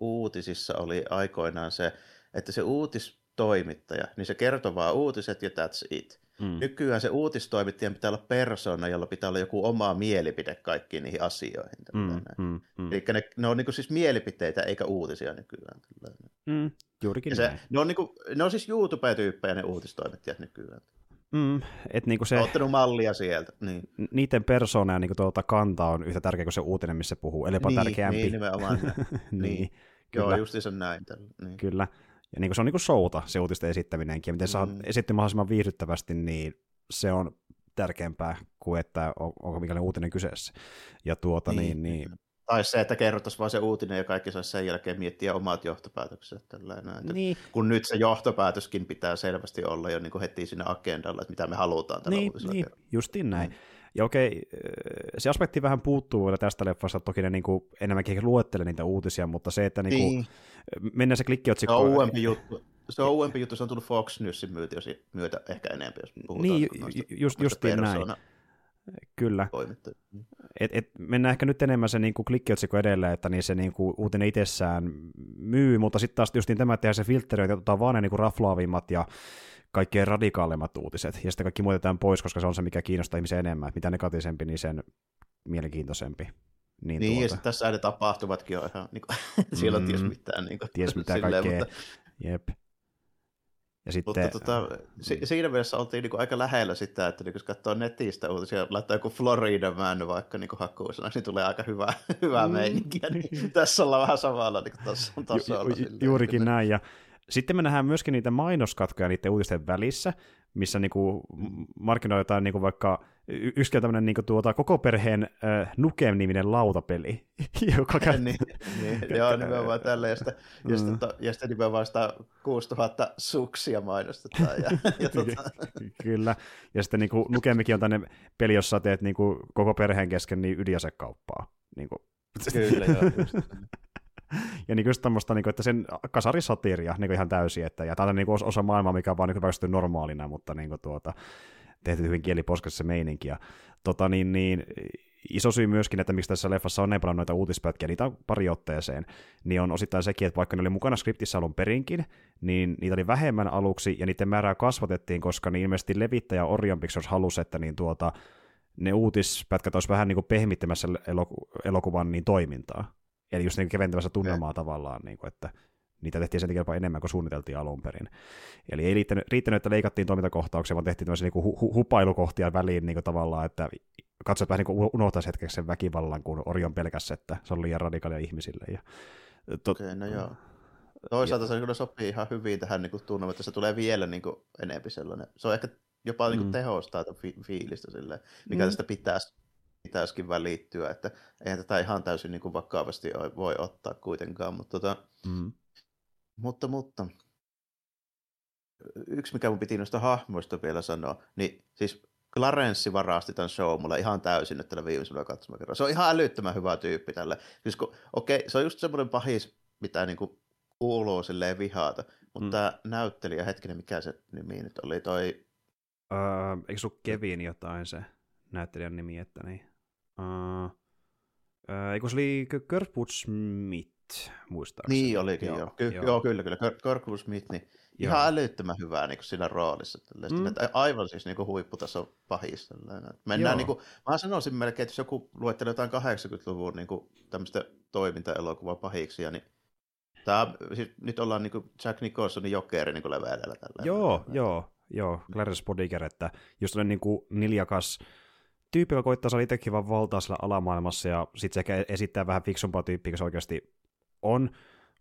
uutisissa oli aikoinaan se, että se uutistoimittaja, niin se kertoo vaan uutiset ja that's it. Mm. Nykyään se uutistoimittajan pitää olla persona, jolla pitää olla joku oma mielipide kaikkiin niihin asioihin. Mm, mm, mm. Eli ne, ne on niin siis mielipiteitä eikä uutisia nykyään. Mm, juurikin se, ne, on niin kuin, ne on siis YouTube-tyyppejä ne uutistoimittajat nykyään. Mm, et niinku se, ottanut mallia sieltä. Niin. Niiden persoona ja niinku tuota kanta on yhtä tärkeä kuin se uutinen, missä puhuu, eli niin, tärkeämpi. Niin, nimenomaan. niin. niin. Kyllä. Joo, justiinsa näin. Niin. Kyllä. Ja niinku se on niinku showta, se uutisten esittäminenkin, ja miten mm. saa esittää mahdollisimman viihdyttävästi, niin se on tärkeämpää kuin että on, onko mikäli uutinen kyseessä. Ja tuota niin, niin, niin tai se, että kerrottaisiin vain se uutinen ja kaikki saisi sen jälkeen miettiä omat johtopäätökset. Tällainen. Niin. Kun nyt se johtopäätöskin pitää selvästi olla jo niin kuin heti siinä agendalla, että mitä me halutaan tällä niin, niin, justiin näin. Mm. Ja okei, se aspekti vähän puuttuu vielä tästä leffasta, toki ne niin kuin enemmänkin luettelee niitä uutisia, mutta se, että niin kuin, niin. mennään se klikkiotsikko... Se on uudempi juttu. Se on uudempi juttu, se on tullut Fox Newsin myötä, myötä ehkä enemmän, jos puhutaan niin, just, justiin näin. Kyllä. Et, et mennään ehkä nyt enemmän se niin klikkiotsikko edellä, että niin se niin kuin, uutinen itsessään myy, mutta sitten taas just niin tämä, että se filtteröi, että otetaan vaan ne niin raflaavimmat ja kaikkein radikaalimmat uutiset, ja sitten kaikki muutetaan pois, koska se on se, mikä kiinnostaa ihmisiä enemmän. Mitä negatiivisempi, niin sen mielenkiintoisempi. Niin, niin tuota. ja sitten tässä ne tapahtuvatkin on ihan, niin kuin, siellä on ties mm. mitään. Niin kuin, ties mitään silleen, kaikkea. Mutta... Jep. Ja sitten, Mutta tota, si- siinä mielessä oltiin niinku aika lähellä sitä, että niinku, jos katsoo netistä uutisia, laittaa joku Florida Man vaikka niinku hakkuusana, niin tulee aika hyvää, hyvää mm. meininkiä. Niin tässä ollaan vähän samalla niin tuossa on tasolla. Ju- ju- juurikin näin. Ja sitten me nähdään myöskin niitä mainoskatkoja niiden uutisten välissä, missä niinku markkinoidaan niinku vaikka yksi tämmöinen niinku tuota, koko perheen äh, Nukem-niminen lautapeli. joka käy... niin, niin, joo, nimenomaan tällä. Ja sitten, mm. to, ja sitten nimenomaan sitä 6000 suksia mainostetaan. Ja, ja tuota... Kyllä. Ja sitten niinku, Nukemikin on tämmöinen peli, jossa teet niinku, koko perheen kesken niin ydinasekauppaa. Niinku. Kyllä, joo. Ja niin just tämmöistä, niin kuin, että sen kasarisatiiria niin ihan täysin, että, ja tämä on niin kuin osa maailmaa, mikä on vaan niin normaalina, mutta niin kuin, tuota, tehty hyvin kieliposkessa se meininki. Ja, tota, niin, niin, iso syy myöskin, että miksi tässä leffassa on näin paljon noita uutispätkiä, niitä on pari otteeseen, niin on osittain sekin, että vaikka ne oli mukana skriptissä alun perinkin, niin niitä oli vähemmän aluksi, ja niiden määrää kasvatettiin, koska niin ilmeisesti levittäjä Orion Pictures halusi, että niin tuota, ne uutispätkät olisi vähän niin kuin pehmittämässä elokuvan niin toimintaa. Eli just niin keventämässä tunnelmaa tavallaan, niin kuin, että niitä tehtiin sen jopa enemmän kuin suunniteltiin alun perin. Eli ei riittänyt, riittänyt että leikattiin toimintakohtauksia, vaan tehtiin tämmöisiä niin hu- hupailukohtia väliin niin kuin tavallaan, että katsot vähän niin unohtaisi hetkeksi sen väkivallan, kun Orion pelkässä, että se on liian radikaalia ihmisille. Ja, to- okay, no joo. Toisaalta se kyllä sopii ihan hyvin tähän niin tunnelmaan, että se tulee vielä niin kuin enemmän sellainen. Se on ehkä jopa niin kuin mm. tehostaa fi- fiilistä silleen, mikä mm. tästä pitäisi, pitäisikin välittyä, että eihän tätä ihan täysin niin kuin vakavasti voi ottaa kuitenkaan, mutta, tota, mm. mutta, mutta yksi mikä mun piti noista hahmoista vielä sanoa, niin siis Clarence varasti tämän show mulle ihan täysin nyt tällä viimeisellä katsomakerralla. Se on ihan älyttömän hyvä tyyppi tälle. Siis kun, okei, se on just semmoinen pahis, mitä niinku kuuluu silleen vihaata, mutta mm. tämä näyttelijä, hetkinen, mikä se nimi nyt oli, toi... Uh, eikö sun Kevin jotain se näyttelijän nimi, että niin... Uh, uh, eikö se oli Kirkwood Smith, muistaakseni? Niin olikin, joo. joo. Ky- joo. joo kyllä, kyllä. Kirkwood Smith, niin Joo. ihan älyttömän hyvää niin siinä roolissa. Mm. Että aivan siis niin huipputaso pahis. Mennään, niin kuin, mä sanoisin melkein, että jos joku luettelee jotain 80-luvun niin kuin, tämmöistä toimintaelokuvaa pahiksia, niin Tämä, siis nyt ollaan niin Jack Nicholsonin jokeri niin leveällä tällä. Joo, joo, joo, Clarence Bodiger, että just niin kuin niljakas tyyppi, joka koittaa saada itsekin vaan valtaa sillä alamaailmassa, ja sitten se ehkä esittää vähän fiksumpaa tyyppiä, se oikeasti on,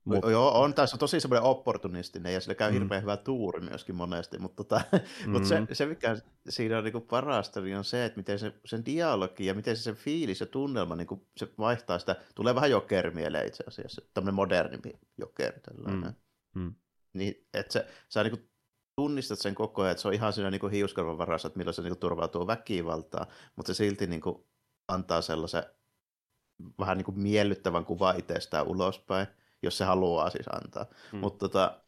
Mut... Joo, on tässä tosi semmoinen opportunistinen ja sillä käy mm. hirveän hyvä tuuri myöskin monesti, mutta, tota, mm. mutta se, se, mikä siinä on niin parasta, niin on se, että miten se, sen dialogi ja miten se sen fiilis ja tunnelma niin se vaihtaa sitä, tulee vähän jokeri mieleen itse asiassa, tämmöinen modernimpi jokeri tällainen. Mm. Mm. Niin, että se, sä niin tunnistat sen koko ajan, että se on ihan siinä niin hiuskarvan varassa, että milloin se niin turvautuu väkivaltaan, mutta se silti niin kuin antaa sellaisen vähän niin kuin miellyttävän kuvan itsestään ulospäin jos se haluaa siis antaa. Mm. Mutta tota,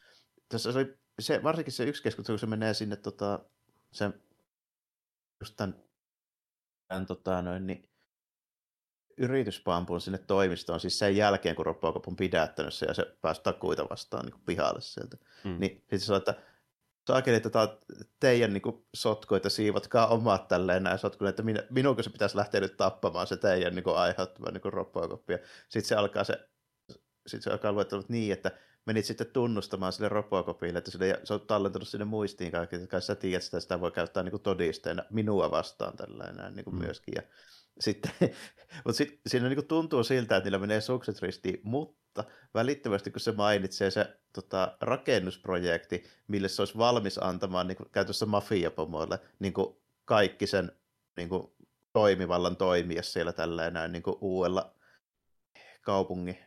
tässä oli se, varsinkin se yksi keskustelu, kun se menee sinne tota, sen, just tämän, tämän tota, noin, niin, yrityspampuun sinne toimistoon, siis sen jälkeen, kun Robocop on pidättänyt se ja se pääsi takuita vastaan niin pihalle sieltä. Mm. Niin sitten se sanoi, että saakeli tota, teidän niin kuin, sotkoita, siivotkaa omat tälleen näin sotkuja, että minä, minunko se pitäisi lähteä nyt tappamaan se teidän niin kuin, aiheuttama niin Robocop. Sitten se alkaa se sitten se alkaa luettelut niin, että menit sitten tunnustamaan sille Robocopille, että sille, se on tallentanut sinne muistiin kaikki, että kai sä tiedät, että sitä voi käyttää niin kuin todisteena minua vastaan tällainen niin kuin mm. myöskin. Ja sitten, mutta sit, siinä niin kuin tuntuu siltä, että niillä menee sukset ristiin, mutta välittömästi kun se mainitsee se tota, rakennusprojekti, mille se olisi valmis antamaan niin käytössä mafiapomoille niin kuin kaikki sen niin kuin, toimivallan toimia siellä tällainen niin kuin uudella kaupungin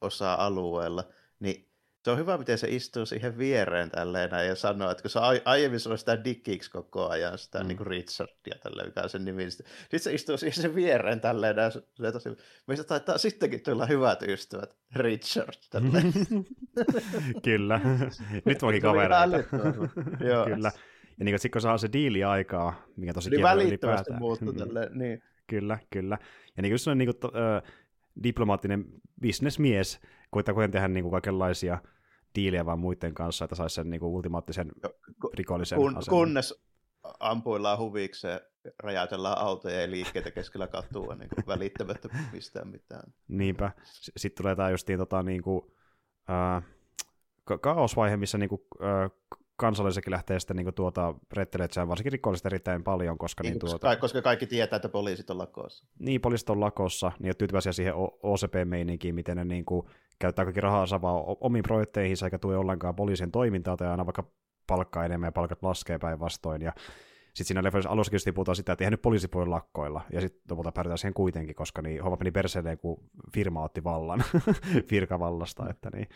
osa-alueella, niin se on hyvä, miten se istuu siihen viereen tälleen ja sanoo, että kun se aiemmin sanoi sitä Dickiksi koko ajan, sitä mm. niin kuin Richardia tälleen, mikä on sen nimi, niin sitten se istuu siihen sen viereen tälleen ja se tosi, meistä taitaa sittenkin tulla hyvät ystävät, Richard tälleen. Kyllä, nyt voikin kavereita. Kyllä. Ja niin sitten kun saa se diili aikaa, mikä tosi niin välittömästi muuttuu tälleen, niin. Kyllä, kyllä. Ja niin kuin se on niin kuin, uh, diplomaattinen bisnesmies, koittaa kuitenkin tehdä niin kuin kaikenlaisia diilejä vaan muiden kanssa, että saisi sen niin kuin ultimaattisen rikollisen kun, aseman. Kunnes ampuillaan huvikseen, räjäytellään autoja ja liikkeitä keskellä katua niin kuin välittämättä mistään mitään. Niinpä. Sitten tulee tämä justiin tota, niin kuin, äh, kaosvaihe, missä niin kuin, äh, kansallisekin lähtee sitten niin tuota, rettelemään varsinkin rikolliset erittäin paljon, koska... Niin, niin tuota, koska kaikki tietää, että poliisit on lakossa. Niin, poliisit on lakossa, niin on tyytyväisiä siihen OCP-meininkiin, miten ne niin kuin, käyttää kaikki rahaa vaan omiin projekteihin, eikä tue ollenkaan poliisin toimintaa, tai aina vaikka palkkaa enemmän ja palkat laskee päinvastoin, ja sitten siinä leffassa alussakin puhutaan sitä, että eihän nyt poliisi voi lakkoilla, ja sitten lopulta päätetään siihen kuitenkin, koska niin homma meni perseelleen, kun firma otti vallan virkavallasta, että niin,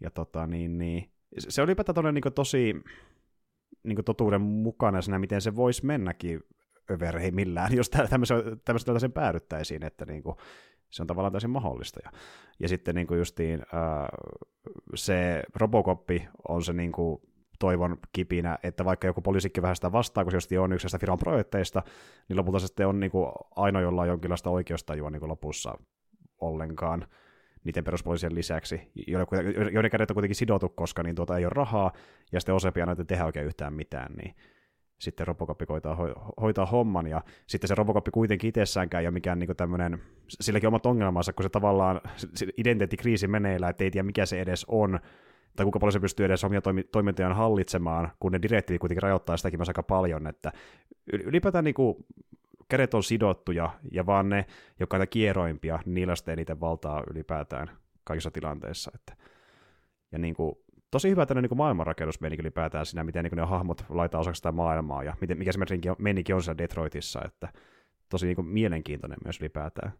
ja tota niin, niin. Se oli ylipäätään niin tosi niin totuuden mukana siinä, miten se voisi mennäkin millään, jos tämmöistä sen päädyttäisiin, että niin kuin, se on tavallaan täysin mahdollista. Ja, ja sitten niin kuin justiin ää, se Robocoppi on se niin kuin, toivon kipinä, että vaikka joku poliisikki vähän sitä vastaa, kun se on yksi firman projekteista, niin lopulta se sitten on niin kuin, ainoa, jolla on jonkinlaista oikeustajua niin kuin lopussa ollenkaan niiden peruspoliisien lisäksi, joiden kädet on kuitenkin sidottu, koska niin tuota ei ole rahaa, ja sitten Osepi ei tehdä oikein yhtään mitään, niin sitten Robocop koitaa ho- hoitaa homman, ja sitten se Robocop kuitenkin itsessäänkään ei ole mikään niin tämmöinen, silläkin omat ongelmansa, kun se tavallaan se identiteettikriisi meneillään, että ei tiedä mikä se edes on, tai kuinka paljon se pystyy edes omia toimi- toimintojaan hallitsemaan, kun ne direktiivi kuitenkin rajoittaa sitäkin myös aika paljon, että ylipäätään niin kuin, kädet on sidottuja, ja vaan ne, jotka on kieroimpia, niillä sitten eniten valtaa ylipäätään kaikissa tilanteissa. Että, ja niin kuin, tosi hyvä tämmöinen niin maailmanrakennusmeininki ylipäätään siinä, miten niin ne hahmot laittaa osaksi sitä maailmaa, ja miten, mikä se meininki on siellä Detroitissa, että tosi niin mielenkiintoinen myös ylipäätään.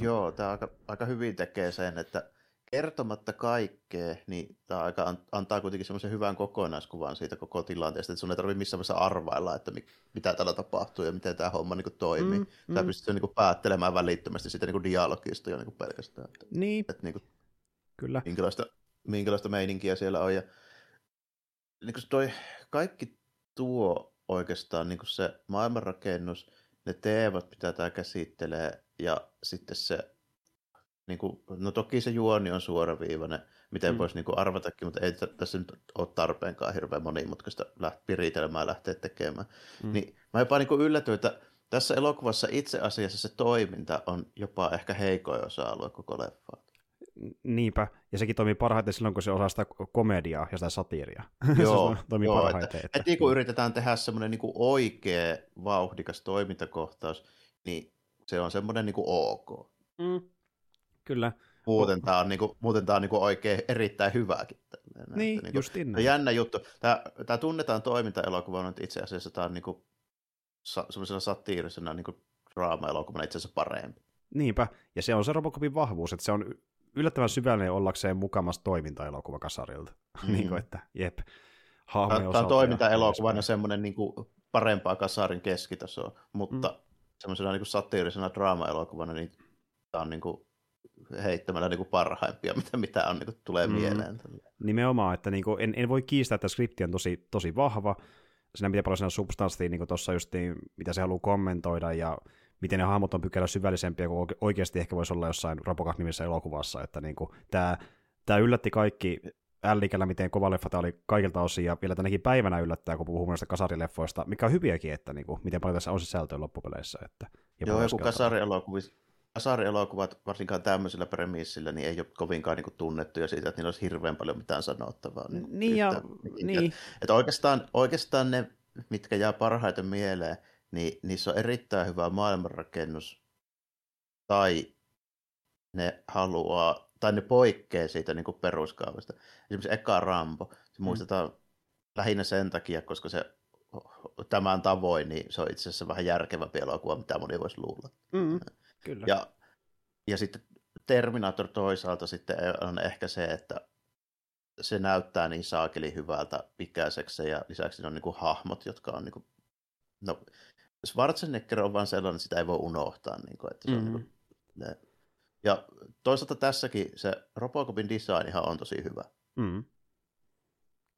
Joo, tämä aika, aika hyvin tekee sen, että kertomatta kaikkea, niin tämä aika antaa kuitenkin semmoisen hyvän kokonaiskuvan siitä koko tilanteesta, että sun ei tarvitse missään vaiheessa arvailla, että mitä täällä tapahtuu ja miten tämä homma niin toimii. Mm, mm. Tämä pystyy niin kuin päättelemään välittömästi siitä niin dialogista jo niin pelkästään. Että, niin, että, niin kuin, kyllä. Minkälaista, minkälaista meininkiä siellä on. Ja, niin kuin toi, kaikki tuo oikeastaan niin kuin se maailmanrakennus, ne teemat, mitä tämä käsittelee, ja sitten se niin kuin, no toki se juoni on suoraviivainen, miten mm. voisi niin kuin arvatakin, mutta ei tässä nyt ole tarpeenkaan hirveän monimutkaista läht- piritelmää lähteä tekemään. Mm. Niin mä jopa niin kuin yllätyin, että tässä elokuvassa itse asiassa se toiminta on jopa ehkä heikoin osa-alue koko leffaa. Niinpä, ja sekin toimii parhaiten silloin, kun se osaa sitä komediaa ja sitä satiiria. Joo, se toimii joo parhaiten. Että, että, että kun yritetään tehdä semmoinen niin oikea vauhdikas toimintakohtaus, niin se on semmoinen niin kuin ok. Mm. Kyllä. Muuten tämä on, niinku, muuten tää on niinku oikein erittäin hyvääkin. Tällainen. Niin, niinku, justiin näin. Jännä juttu. Tämä, tämä tunnetaan toimintaelokuvana, mutta itse asiassa tämä on niinku, sa, semmoisena satiirisena niinku, draama-elokuvana itse asiassa parempi. Niinpä, ja se on se Robocopin vahvuus, että se on yllättävän syvällinen ollakseen mukamassa toimintaelokuva kasarilta. Mm. niin kuin, että jep. Tämä on toimintaelokuvana semmoinen niin kuin parempaa kasarin keskitasoa, mutta mm. semmoisena niin satiirisena draama-elokuvana niin tämä on niin kuin heittämällä niin kuin parhaimpia, mitä, mitä on, niin kuin, tulee mm. mieleen. Nimenomaan, että niin kuin, en, en, voi kiistää, että skripti on tosi, tosi vahva, siinä miten paljon siinä on substanssia, niin tuossa just niin, mitä se haluaa kommentoida, ja miten ne hahmot on pykälä syvällisempiä kuin oikeasti ehkä voisi olla jossain Robocat nimissä elokuvassa, että niin kuin, tämä, tämä yllätti kaikki ällikällä, miten kova leffa tämä oli kaikilta osin, ja vielä tänäkin päivänä yllättää, kun puhuu näistä kasarileffoista, mikä on hyviäkin, että niin kuin, miten paljon tässä on sisältöä loppupeleissä. Että, Joo, joku kasarielokuvissa sarjaelokuvat, varsinkaan tämmöisellä premissillä, niin ei ole kovinkaan niin tunnettuja siitä, että niillä olisi hirveän paljon mitään sanottavaa. Niin, niin, ja, niin. Että, että oikeastaan, oikeastaan ne, mitkä jää parhaiten mieleen, niin niissä on erittäin hyvä maailmanrakennus, tai ne haluaa, tai ne poikkeaa siitä niin kuin peruskaavasta. Esimerkiksi eka Rambo, se mm. muistetaan lähinnä sen takia, koska se tämän tavoin, niin se on itse asiassa vähän järkevämpi elokuva, mitä moni voisi luulla. Mm. Kyllä. Ja, ja sitten Terminator toisaalta sitten on ehkä se, että se näyttää niin saakeli hyvältä pikäiseksi ja lisäksi on niin kuin hahmot, jotka on niin kuin, no Schwarzenegger on vaan sellainen, että sitä ei voi unohtaa. Niin kuin, että se mm-hmm. on niin kuin, ne. Ja toisaalta tässäkin se Robocopin design on tosi hyvä. Mm-hmm.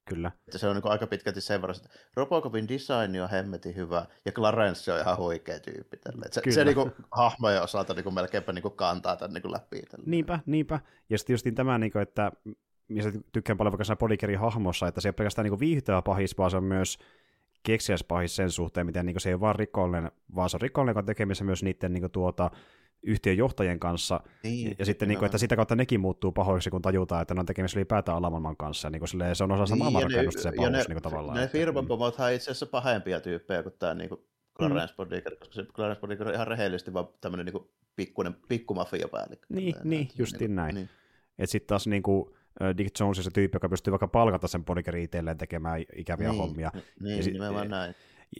Kyllä. Että se on niin aika pitkälti sen verran, että Robocopin design on hemmetin hyvä, ja Clarence on ihan huikea tyyppi. Tälle. Se, Kyllä. se niin hahmojen osalta niin melkeinpä niin kantaa tämän niin läpi. Tälle. Niinpä, niinpä. Ja sitten just tämä, niin kuin, että missä tykkään paljon vaikka siinä hahmossa, että se ei ole pelkästään niin viihdyttävä pahis, vaan se on myös keksiäs pahis sen suhteen, miten niin se ei ole vaan rikollinen, vaan se on rikollinen, joka on tekemissä myös niiden niin kuin, tuota, yhtiön johtajien kanssa, niin, ja sitten niin kuin, että sitä kautta nekin muuttuu pahoiksi, kun tajutaan, että ne on tekemisissä ylipäätään alamaailman kanssa, ja niin kuin, silleen, se on osa sitä niin, se pahuus ne, niin kuin, tavallaan. Ne firmapomothan on itse asiassa pahempia tyyppejä kuin tämä niin kuin Clarence mm. Bodiger, koska se Clarence Bodiger on ihan rehellisesti vaan tämmöinen niin kuin pikkuinen, pikkumafiapäällikkö. Niin, niin justiin niin, näin. Niin. Että sitten taas niin kuin, Dick Jones se tyyppi, joka pystyy vaikka palkata sen Bodigerin itselleen tekemään ikäviä niin, hommia. Niin, ja sit, nimenomaan näin.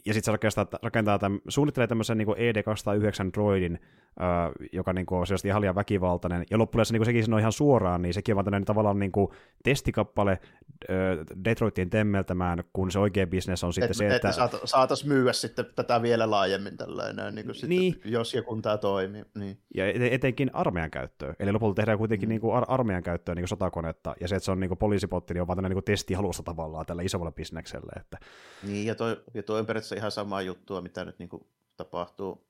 Ja sitten se rakentaa, rakentaa tämän, suunnittelee tämmöisen niin ED209 droidin, äh, joka niin kuin, on selvästi ihan liian väkivaltainen. Ja loppujen niin sekin sanoo ihan suoraan, niin sekin on vaan tavallaan niin kuin testikappale äh, Detroitin temmeltämään, kun se oikea bisnes on sitten et, se, et, että... Saat, saatais myyä sitten tätä vielä laajemmin tällainen, niin kuin sitten, niin. jos ja kun tämä toimii. Niin. Ja etenkin armeijan käyttöön. Eli lopulta tehdään kuitenkin mm. niin kuin ar- armeijan käyttöön niin kuin sotakonetta, ja se, että se on niin kuin poliisipotti, niin on vaan tämmöinen niin testihalusta tavallaan tällä isolla bisneksellä. Että... Niin, ja toi, ja toi on periaatteessa ihan samaa juttua, mitä nyt niin kuin tapahtuu,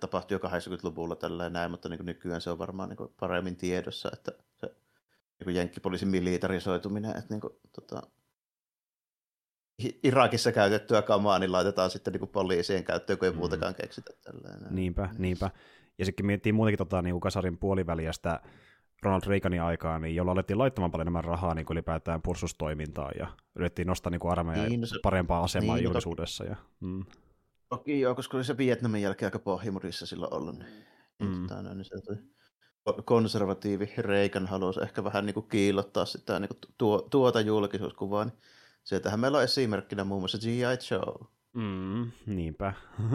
tapahtui jo 80-luvulla tällä näin, mutta niin nykyään se on varmaan niin paremmin tiedossa, että se niin jenkkipoliisin militarisoituminen, että niin kuin, tota, Irakissa käytettyä kamaa, niin laitetaan sitten niin poliisien käyttöön, kun ei mm. muutakaan keksitä. Tällainen. Niinpä, niinpä. Ja sitten miettii muutenkin tota, niin kasarin puoliväliä sitä Ronald Reaganin aikaa, niin jolla alettiin laittamaan paljon enemmän rahaa niin kuin ylipäätään pursustoimintaan ja yritettiin nostaa niin armeijan niin, no se, parempaa asemaa niin, no julkisuudessa. Ja, mm. Toki joo, koska oli se Vietnamin jälkeen aika pohjimurissa silloin ollut. Niin, mm. Tota, no, niin se tuli konservatiivi Reagan halusi ehkä vähän niin kuin kiillottaa sitä niin kuin tuo, tuota julkisuuskuvaa, niin sieltähän meillä on esimerkkinä muun muassa G.I. Joe. Mm, niinpä,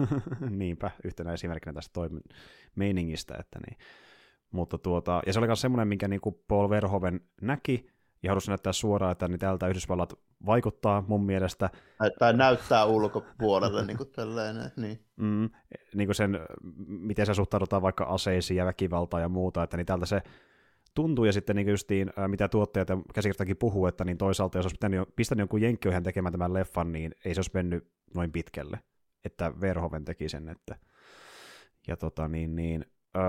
niinpä, yhtenä esimerkkinä tästä toimen meiningistä, että niin. Mutta tuota, ja se oli myös semmoinen, minkä niin kuin Paul Verhoeven näki, ja halusi näyttää suoraan, että niin täältä Yhdysvallat vaikuttaa mun mielestä. Tai näyttää ulkopuolelle niin kuin tällainen, niin. Mm, niin kuin sen, miten se suhtaudutaan vaikka aseisiin ja väkivaltaan ja muuta, että niin täältä se tuntuu, ja sitten niin justiin, mitä tuottajat ja käsikirjoittajakin puhuu, että niin toisaalta jos olisi pitänyt, pistänyt jonkun jenkkiohjan tekemään tämän leffan, niin ei se olisi mennyt noin pitkälle, että Verhoven teki sen, että ja tota niin, niin öö,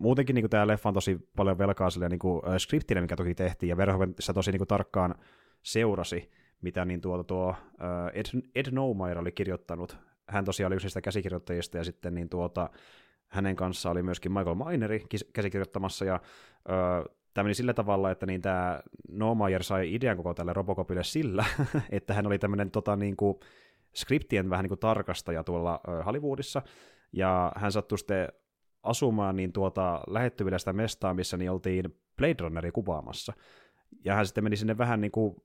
muutenkin niin tämä leffa on tosi paljon velkaa sille niin kuin, äh, skriptille, mikä toki tehtiin, ja Verhoeven sitä tosi niin kuin, tarkkaan seurasi, mitä niin tuo, tuo Ed, Ed Neumeyer oli kirjoittanut. Hän tosiaan oli yksi sitä käsikirjoittajista, ja sitten niin tuota, hänen kanssa oli myöskin Michael Mineri käsikirjoittamassa, ja öö, tämä meni sillä tavalla, että niin tämä Neumeyer sai idean koko tälle Robocopille sillä, että hän oli tämmöinen tota, niin kuin, skriptien vähän niin kuin tarkastaja tuolla Hollywoodissa, ja hän sattui sitten asumaan niin tuota lähettyvillä sitä mestaa, missä niin oltiin Blade Runneri kuvaamassa. Ja hän sitten meni sinne vähän niin kuin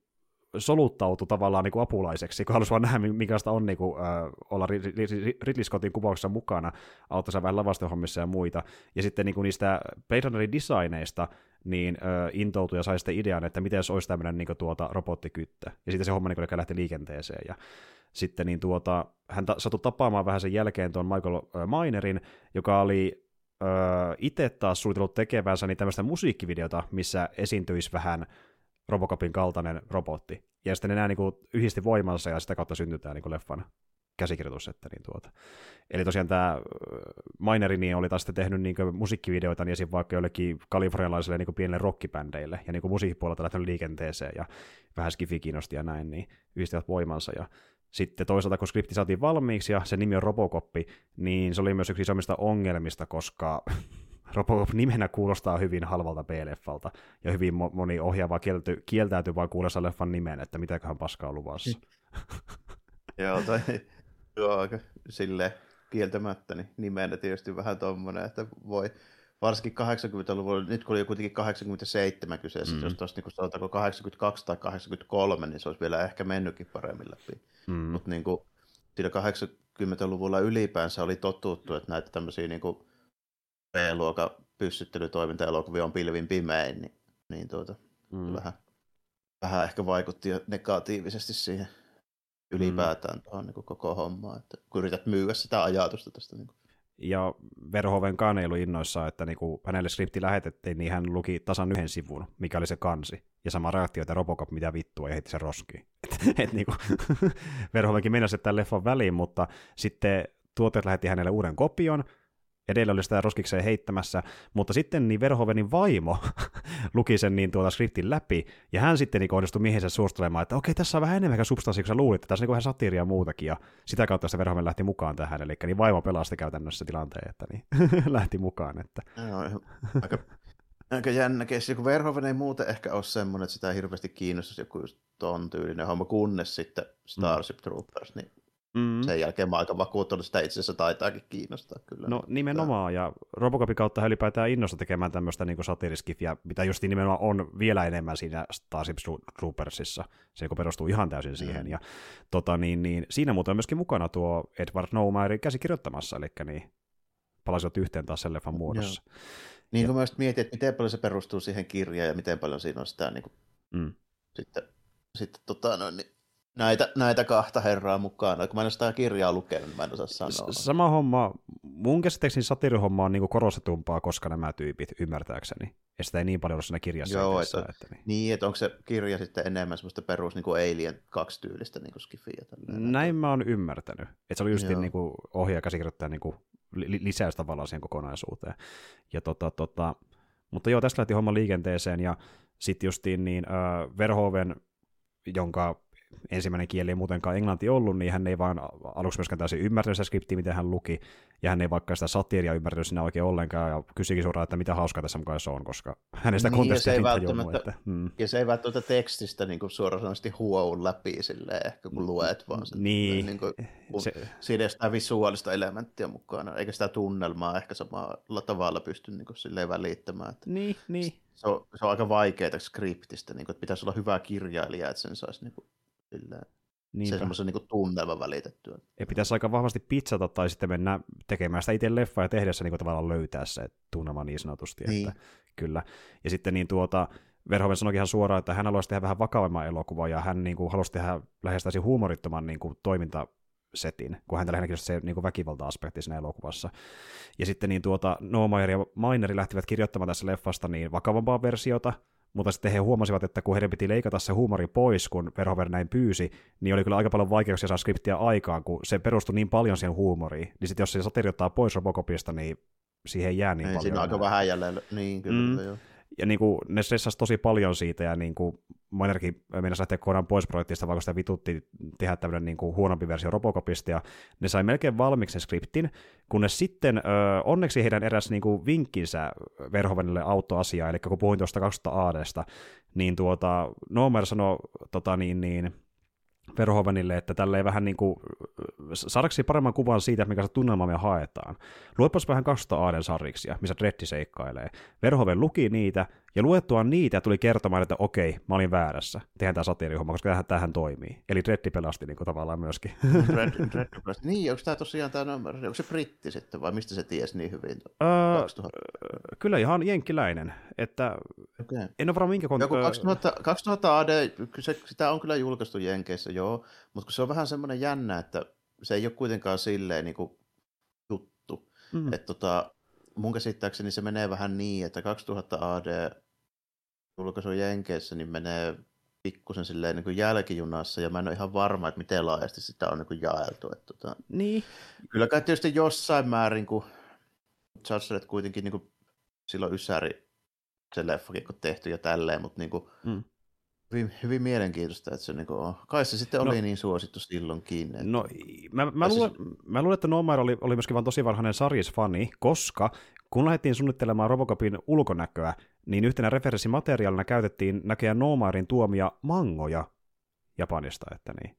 soluttautu tavallaan niin kuin apulaiseksi, kun halusi vaan nähdä, minkälaista on niin kuin, äh, olla Ridley Scottin kuvauksessa mukana, auttaa vähän lavastehommissa ja muita. Ja sitten niin kuin niistä Blade Runnerin designeista niin äh, intoutui ja sai sitten idean, että miten se olisi tämmöinen niin tuota, robottikyttä. Ja sitten se homma niin kuin, lähti liikenteeseen. Ja sitten niin tuota, hän ta- sattui tapaamaan vähän sen jälkeen tuon Michael äh, Minerin, joka oli äh, itse taas suunnitellut tekevänsä niin tämmöistä musiikkivideota, missä esiintyisi vähän Robocopin kaltainen robotti. Ja sitten ne nämä niin kuin, yhdisti voimansa ja sitä kautta syntyi tämä niin leffan käsikirjoitus. Että, niin tuota. Eli tosiaan tämä Mineri niin oli taas tehnyt niin kuin, musiikkivideoita niin esim. vaikka jollekin kalifornialaisille niin kuin, pienille rockibändeille ja niin musiikkipuolelta lähtenyt liikenteeseen ja vähän skifi kiinnosti ja näin, niin yhdistivät voimansa. Ja sitten toisaalta, kun skripti saatiin valmiiksi ja se nimi on Robocoppi, niin se oli myös yksi isommista ongelmista, koska Robocop nimenä kuulostaa hyvin halvalta B-leffalta, ja hyvin moni ohjaava kieltäytyy, kieltäytyy vaan kuulossa leffan nimen, että mitäköhän paskaa on luvassa. Joo, tai joo, aika silleen kieltämättä, niin nimenä tietysti vähän tommonen, että voi, varsinkin 80-luvulla, nyt kun oli kuitenkin 87 kyseessä, mm. jos tuossa niin sanotaanko 82 tai 83, niin se olisi vielä ehkä mennytkin paremmin läpi. Mm. Mutta niin kuin, siinä 80-luvulla ylipäänsä oli totuttu, että näitä tämmöisiä niin kuin B-luokan pyssyttelytoiminta-elokuvia on pilvin pimein, niin, niin tuota, mm. vähän, vähän ehkä vaikutti negatiivisesti siihen ylipäätään mm. tuohon niin koko hommaan, että kun yrität myyä sitä ajatusta tästä. Niin kuin. Ja Verhoven ei ollut innoissaan, että niinku hänelle skripti lähetettiin, niin hän luki tasan yhden sivun, mikä oli se kansi. Ja sama reaktio, että Robocop mitä vittua, ja heitti sen roskiin. Et, et niinku, Verhovenkin meinasi tämän leffan väliin, mutta sitten tuotteet lähetti hänelle uuden kopion, edellä oli sitä roskikseen heittämässä, mutta sitten niin Verhovenin vaimo luki sen niin tuota skriptin läpi, ja hän sitten niin onnistui miehensä suostelemaan, että okei, tässä on vähän enemmän substanssia kuin sä luulit, tässä on niin vähän satiiria ja muutakin, ja sitä kautta se Verhoven lähti mukaan tähän, eli niin vaimo pelasti käytännössä tilanteen, että niin lähti mukaan. Että. Aika, aika jännä kessi, kun Verhoven ei muuten ehkä ole semmoinen, että sitä hirveästi kiinnostaisi joku ton tyylinen homma, kunnes sitten Starship mm. Troopers, niin Mm. Sen jälkeen mä aika vakuuttunut, sitä itse asiassa taitaakin kiinnostaa kyllä. No nimenomaan, ja Robocopin kautta ylipäätään innosta tekemään tämmöistä niin satiriskifiä, mitä just nimenomaan on vielä enemmän siinä Starship Troopersissa. Se niin perustuu ihan täysin siihen. Mm. Ja tota, niin, niin, siinä muuten on myöskin mukana tuo Edward Noumairin käsikirjoittamassa, eli niin palasivat yhteen taas sen leffan muodossa. Joo. Niin kuin myös mietin, että miten paljon se perustuu siihen kirjaan ja miten paljon siinä on sitä niin kuin, mm. sitten, sitten tota, no, niin, näitä, näitä kahta herraa mukaan. Kun mä en ole sitä kirjaa lukenut, niin mä en osaa sanoa. Sama homma. Mun käsittääkseni satirihomma on niinku korostetumpaa, koska nämä tyypit, ymmärtääkseni. Ja sitä ei niin paljon ole siinä kirjassa. Joo, että, että niin. niin. että onko se kirja sitten enemmän semmoista perus niin kuin Alien kaksi tyylistä niin kuin skifiä. Näin mä oon ymmärtänyt. Että se oli just niin kuin ohjaaja käsikirjoittaja niin kuin lisäys tavallaan siihen kokonaisuuteen. Ja tota, tota, mutta joo, tästä lähti homma liikenteeseen ja sitten justiin niin äh, Verhoeven, jonka ensimmäinen kieli ei muutenkaan englanti ollut, niin hän ei vaan aluksi myöskään täysin ymmärtänyt sitä skriptiä, mitä hän luki, ja hän ei vaikka sitä satiiria ymmärtänyt sinä oikein ollenkaan, ja kysyikin suoraan, että mitä hauskaa tässä mukaan se on, koska hän sitä niin, kontekstia ei välttämättä, että, mm. Ja se ei välttämättä tekstistä niin kuin suoraan huou läpi silleen, ehkä kun luet vaan sen. Niin. niin kuin, se... Siinä ei sitä visuaalista elementtiä mukana, eikä sitä tunnelmaa ehkä samalla tavalla pysty niin kuin, silleen välittämään. Että niin, niin. Se on, se on aika vaikeaa skriptistä, niin kuin, että pitäisi olla hyvä kirjailija, että sen saisi niin kuin, silleen, Niinpä. se semmoisen niin tunnelma välitettyä. Ja pitäisi aika vahvasti pizzata tai sitten mennä tekemään sitä itse leffaa ja tehdessä niin tavallaan löytää se tunnelma niin sanotusti. Niin. Että, kyllä. Ja sitten niin tuota, Verhoeven sanoikin ihan suoraan, että hän haluaisi tehdä vähän vakavamman elokuvan ja hän niin kuin, halusi tehdä lähes täysin huumorittoman niin kuin, toiminta setin, kun häntä lähinnä se niin kuin väkivalta-aspekti siinä elokuvassa. Ja sitten niin tuota, Noah ja Mineri lähtivät kirjoittamaan tässä leffasta niin vakavampaa versiota, mutta sitten he huomasivat, että kun heidän piti leikata se huumori pois, kun Verhoeven näin pyysi, niin oli kyllä aika paljon vaikeuksia saada skriptiä aikaan, kun se perustui niin paljon siihen huumoriin. Niin sitten jos se satiri ottaa pois Robocopista, niin siihen ei jää niin ei, paljon. Siinä on aika vähän jäljellä, niin kyllä. Mm. Joo ja niin kuin, ne stressasi tosi paljon siitä, ja niin kuin, Minerkin meinasi lähteä kokonaan pois projektista, vaikka sitä vitutti tehdä tämmöinen niin kuin, huonompi versio Robocopista, ja ne sai melkein valmiiksi sen skriptin, kunnes sitten ö, onneksi heidän eräs niin kuin, vinkkinsä Verhovenille autoasiaa, eli kun puhuin tuosta 200 ADsta, niin tuota, Nomer sanoi tota, niin, niin, Verhoevenille, että tälleen vähän niin kuin, saadakseni paremman kuvan siitä, mikä se tunnelma me haetaan. Luepas vähän 200 Aaden sarjiksia, missä Dreddi seikkailee. Verhoven luki niitä, ja luettuaan niitä tuli kertomaan, että okei, mä olin väärässä. Tehdään tämä satiirihomma, koska tähän, tähän toimii. Eli Dreddi pelasti niin kuin, tavallaan myöskin. Red, Red pelasti. Niin, onko tämä tosiaan tämä numero? Onko se britti sitten, vai mistä se tiesi niin hyvin? Öö, kyllä ihan jenkkiläinen. Että okay. En ole varmaan minkä kont- Joku 2000, 2000 AD, se, sitä on kyllä julkaistu Jenkeissä, joo, mutta se on vähän semmoinen jännä, että se ei ole kuitenkaan silleen niin kuin juttu. Mm. Että tota, mun käsittääkseni se menee vähän niin, että 2000 AD julkaisu Jenkeissä, niin menee pikkusen silleen niin kuin jälkijunassa, ja mä en ole ihan varma, että miten laajasti sitä on niin kuin jaeltu. Että tota, niin. Kyllä kai tietysti jossain määrin, kun Judge kuitenkin niin kuin silloin Ysäri se leffakin kun tehty ja tälleen, mutta niin kuin, mm. Hyvin, hyvin mielenkiintoista, että se niin kuin, kai se sitten oli no, niin suosittu silloinkin. Että... No, mä, mä, luulen, siis... mä luulen, että Nomar oli, oli myöskin vain tosi varhainen sarjisfani, koska kun lähdettiin suunnittelemaan Robocopin ulkonäköä, niin yhtenä referenssimateriaalina käytettiin näköjään Nomarin tuomia mangoja Japanista, että niin.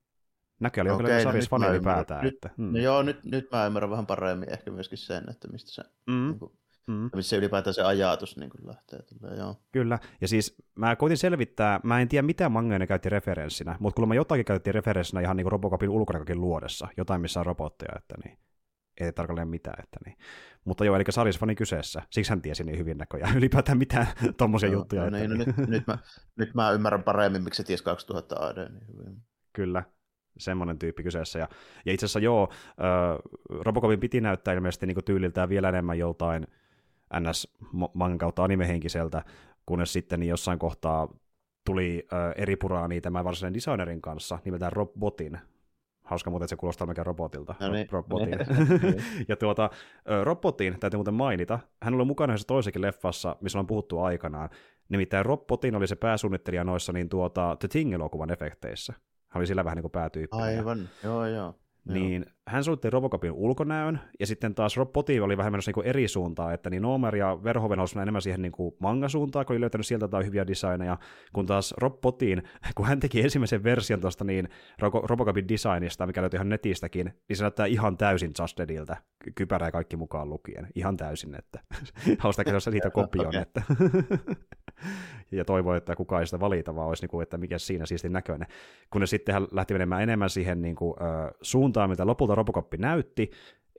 Näköjään oli okay, kyllä no fani ylipäätään. Nyt, että, hmm. no joo, nyt, nyt mä ymmärrän vähän paremmin ehkä myöskin sen, että mistä se mm. niin kuin, Mm. missä ylipäätään se ajatus niin kuin lähtee. Tulee, joo. Kyllä, ja siis mä koitin selvittää, mä en tiedä mitä mangoja ne käytti referenssinä, mutta kun mä jotakin käytettiin referenssinä ihan niin kuin Robocopin ulkonäkökin luodessa, jotain missä on robotteja, että niin ei tarkalleen mitään. Että niin. Mutta joo, eli Sarisfani kyseessä. Siksi hän tiesi niin hyvin näköjään ylipäätään mitään tuommoisia no, juttuja. No, että niin, no, nyt, nyt, mä, nyt mä ymmärrän paremmin, miksi se tiesi 2000 AD niin hyvin. Kyllä, semmoinen tyyppi kyseessä. Ja, ja itse asiassa joo, äh, Robocopin piti näyttää ilmeisesti niin tyyliltään vielä enemmän joltain NS-mangan kautta animehenkiseltä, kunnes sitten jossain kohtaa tuli äh, eri puraani tämän varsinaisen designerin kanssa nimeltään Rob Botin. Hauska muuten, että se kuulostaa mikä robotilta. No niin, Rob Botin. Niin. ja tuota, Robotin täytyy muuten mainita, hän oli mukana yhdessä toisenkin leffassa, missä on puhuttu aikanaan. Nimittäin Robotin oli se pääsuunnittelija noissa niin tuota, The Thing-elokuvan efekteissä. Hän oli sillä vähän niin kuin päätyyppi. Aivan, joo joo niin hän suunniteli Robocopin ulkonäön, ja sitten taas Rob Poti oli vähän menossa niin eri suuntaan, että niin Nomer ja Verhoeven olisivat enemmän siihen niin kuin manga-suuntaan, kun oli löytänyt sieltä jotain hyviä designeja, kun taas Rob Potin, kun hän teki ensimmäisen version tuosta niin Robocopin designista, mikä löytyi ihan netistäkin, niin se näyttää ihan täysin Just Deadiltä, kypärä ja kaikki mukaan lukien, ihan täysin, että jos siitä kopion, että ja toivoi, että kukaan ei sitä valita, vaan olisi, niin kuin, että mikä siinä siisti näköinen. Kun ne sitten lähti menemään enemmän siihen niin kuin, äh, suuntaan, mitä lopulta Robocop näytti,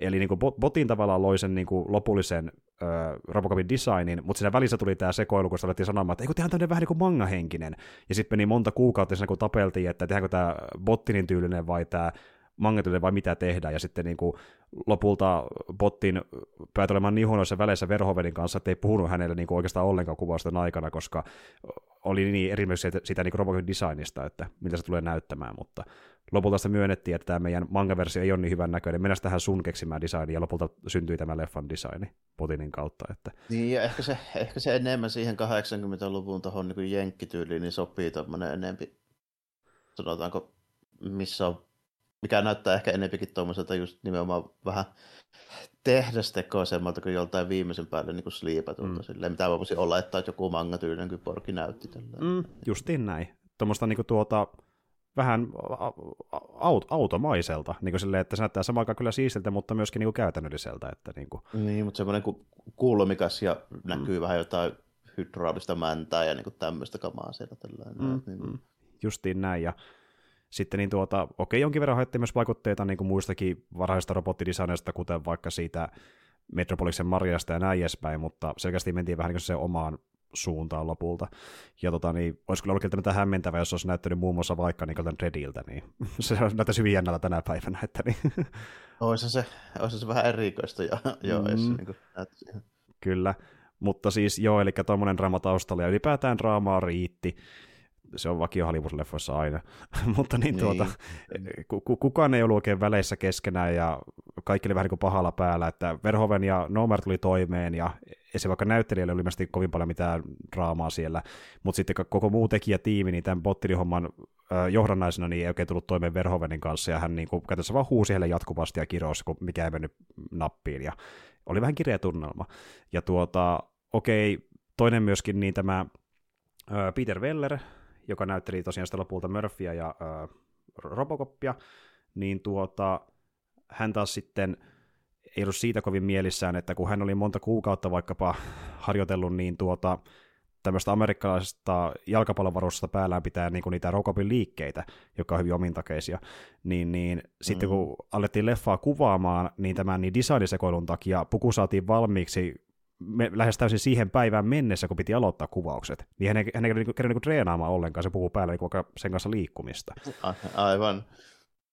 eli niin kuin botin tavallaan loi sen niin kuin lopullisen äh, Robocopin designin, mutta siinä välissä tuli tämä sekoilu, kun alettiin sanomaan, että eikö tehdään tämmöinen vähän niin kuin manga-henkinen. Ja sitten meni monta kuukautta kun tapeltiin, että tehdäänkö tämä bottinin tyylinen vai tämä mangetylle vai mitä tehdään, ja sitten niin kuin lopulta Bottin päätyi olemaan niin huonoissa väleissä Verhovenin kanssa, että ei puhunut hänelle niin kuin oikeastaan ollenkaan kuvausten aikana, koska oli niin erimielisyyttä siitä, siitä niin Robocopin designista, että mitä se tulee näyttämään, mutta lopulta sitä myönnettiin, että tämä meidän manga-versio ei ole niin hyvän näköinen. Mennään tähän sun keksimään designi, ja lopulta syntyi tämä leffan designi Potinin kautta. Että... Niin, ja ehkä se, ehkä se enemmän siihen 80-luvun tuohon niin jenkkityyliin niin sopii tuommoinen enempi, sanotaanko missä on, mikä näyttää ehkä enempikin tuommoiselta just nimenomaan vähän tehdastekoisemmalta kuin joltain viimeisen päälle niin sliipatulta. Mm. Silleen, mitä voisi olla, että joku manga tyylinen kuin Porki näytti. Tällä. Mm, justiin näin. Tuommoista niin tuota, vähän aut- automaiselta, niin kuin silleen, että se näyttää samaan aikaan kyllä siistiltä, mutta myöskin niin kuin käytännölliseltä. Että niin, kuin. niin, mutta semmoinen kuin kuulumikas ja näkyy mm. vähän jotain hydraulista mäntää ja niin kuin tämmöistä kamaa siellä. Tällainen. Mm, niin. mm. Justiin näin, ja sitten niin tuota, okei, jonkin verran haettiin myös vaikutteita niin kuin muistakin varhaisista robottidesigneista, kuten vaikka siitä Metropoliksen Marjasta ja näin edespäin, mutta selkeästi mentiin vähän niin se omaan suuntaan lopulta. Ja tota, niin, olisi kyllä ollut kieltämättä hämmentävä, jos olisi näyttänyt muun muassa vaikka niin Dreadiltä, niin se näyttäisi hyvin jännällä tänä päivänä. Että niin. Olisi se, olisi se vähän erikoista jo, jo mm. jos niin kuin, Kyllä, mutta siis joo, eli tuommoinen draama taustalla, ja ylipäätään draamaa riitti se on vakio Hollywood-leffoissa aina, mutta niin, niin. Tuota, kukaan ei ollut oikein väleissä keskenään ja kaikki oli vähän niin kuin pahalla päällä, että Verhoven ja Nomer tuli toimeen ja se vaikka näyttelijälle oli ilmeisesti kovin paljon mitään draamaa siellä, mutta sitten koko muu tekijätiimi, niin tämän Bottilihomman johdannaisena niin ei oikein tullut toimeen Verhovenin kanssa ja hän niin kuin, käytännössä vaan huusi heille jatkuvasti ja kirosi, kun mikä ei mennyt nappiin ja oli vähän kireä tunnelma. Ja tuota, okei, toinen myöskin niin tämä Peter Weller, joka näytteli tosiaan sitä lopulta Murphyä ja äh, Robocopia, niin tuota, hän taas sitten ei ollut siitä kovin mielissään, että kun hän oli monta kuukautta vaikkapa harjoitellut niin tuota, tämmöistä amerikkalaisesta jalkapallovarusta päällään pitää niin kuin niitä Robocopin liikkeitä, jotka on hyvin omintakeisia, niin, niin mm. sitten kun alettiin leffaa kuvaamaan, niin tämän niin designisekoilun takia puku saatiin valmiiksi me, lähes täysin siihen päivään mennessä, kun piti aloittaa kuvaukset, niin hän ei, hän ei niinku, kerran niinku treenaamaan ollenkaan, se puhuu päällä niinku sen kanssa liikkumista. Aivan.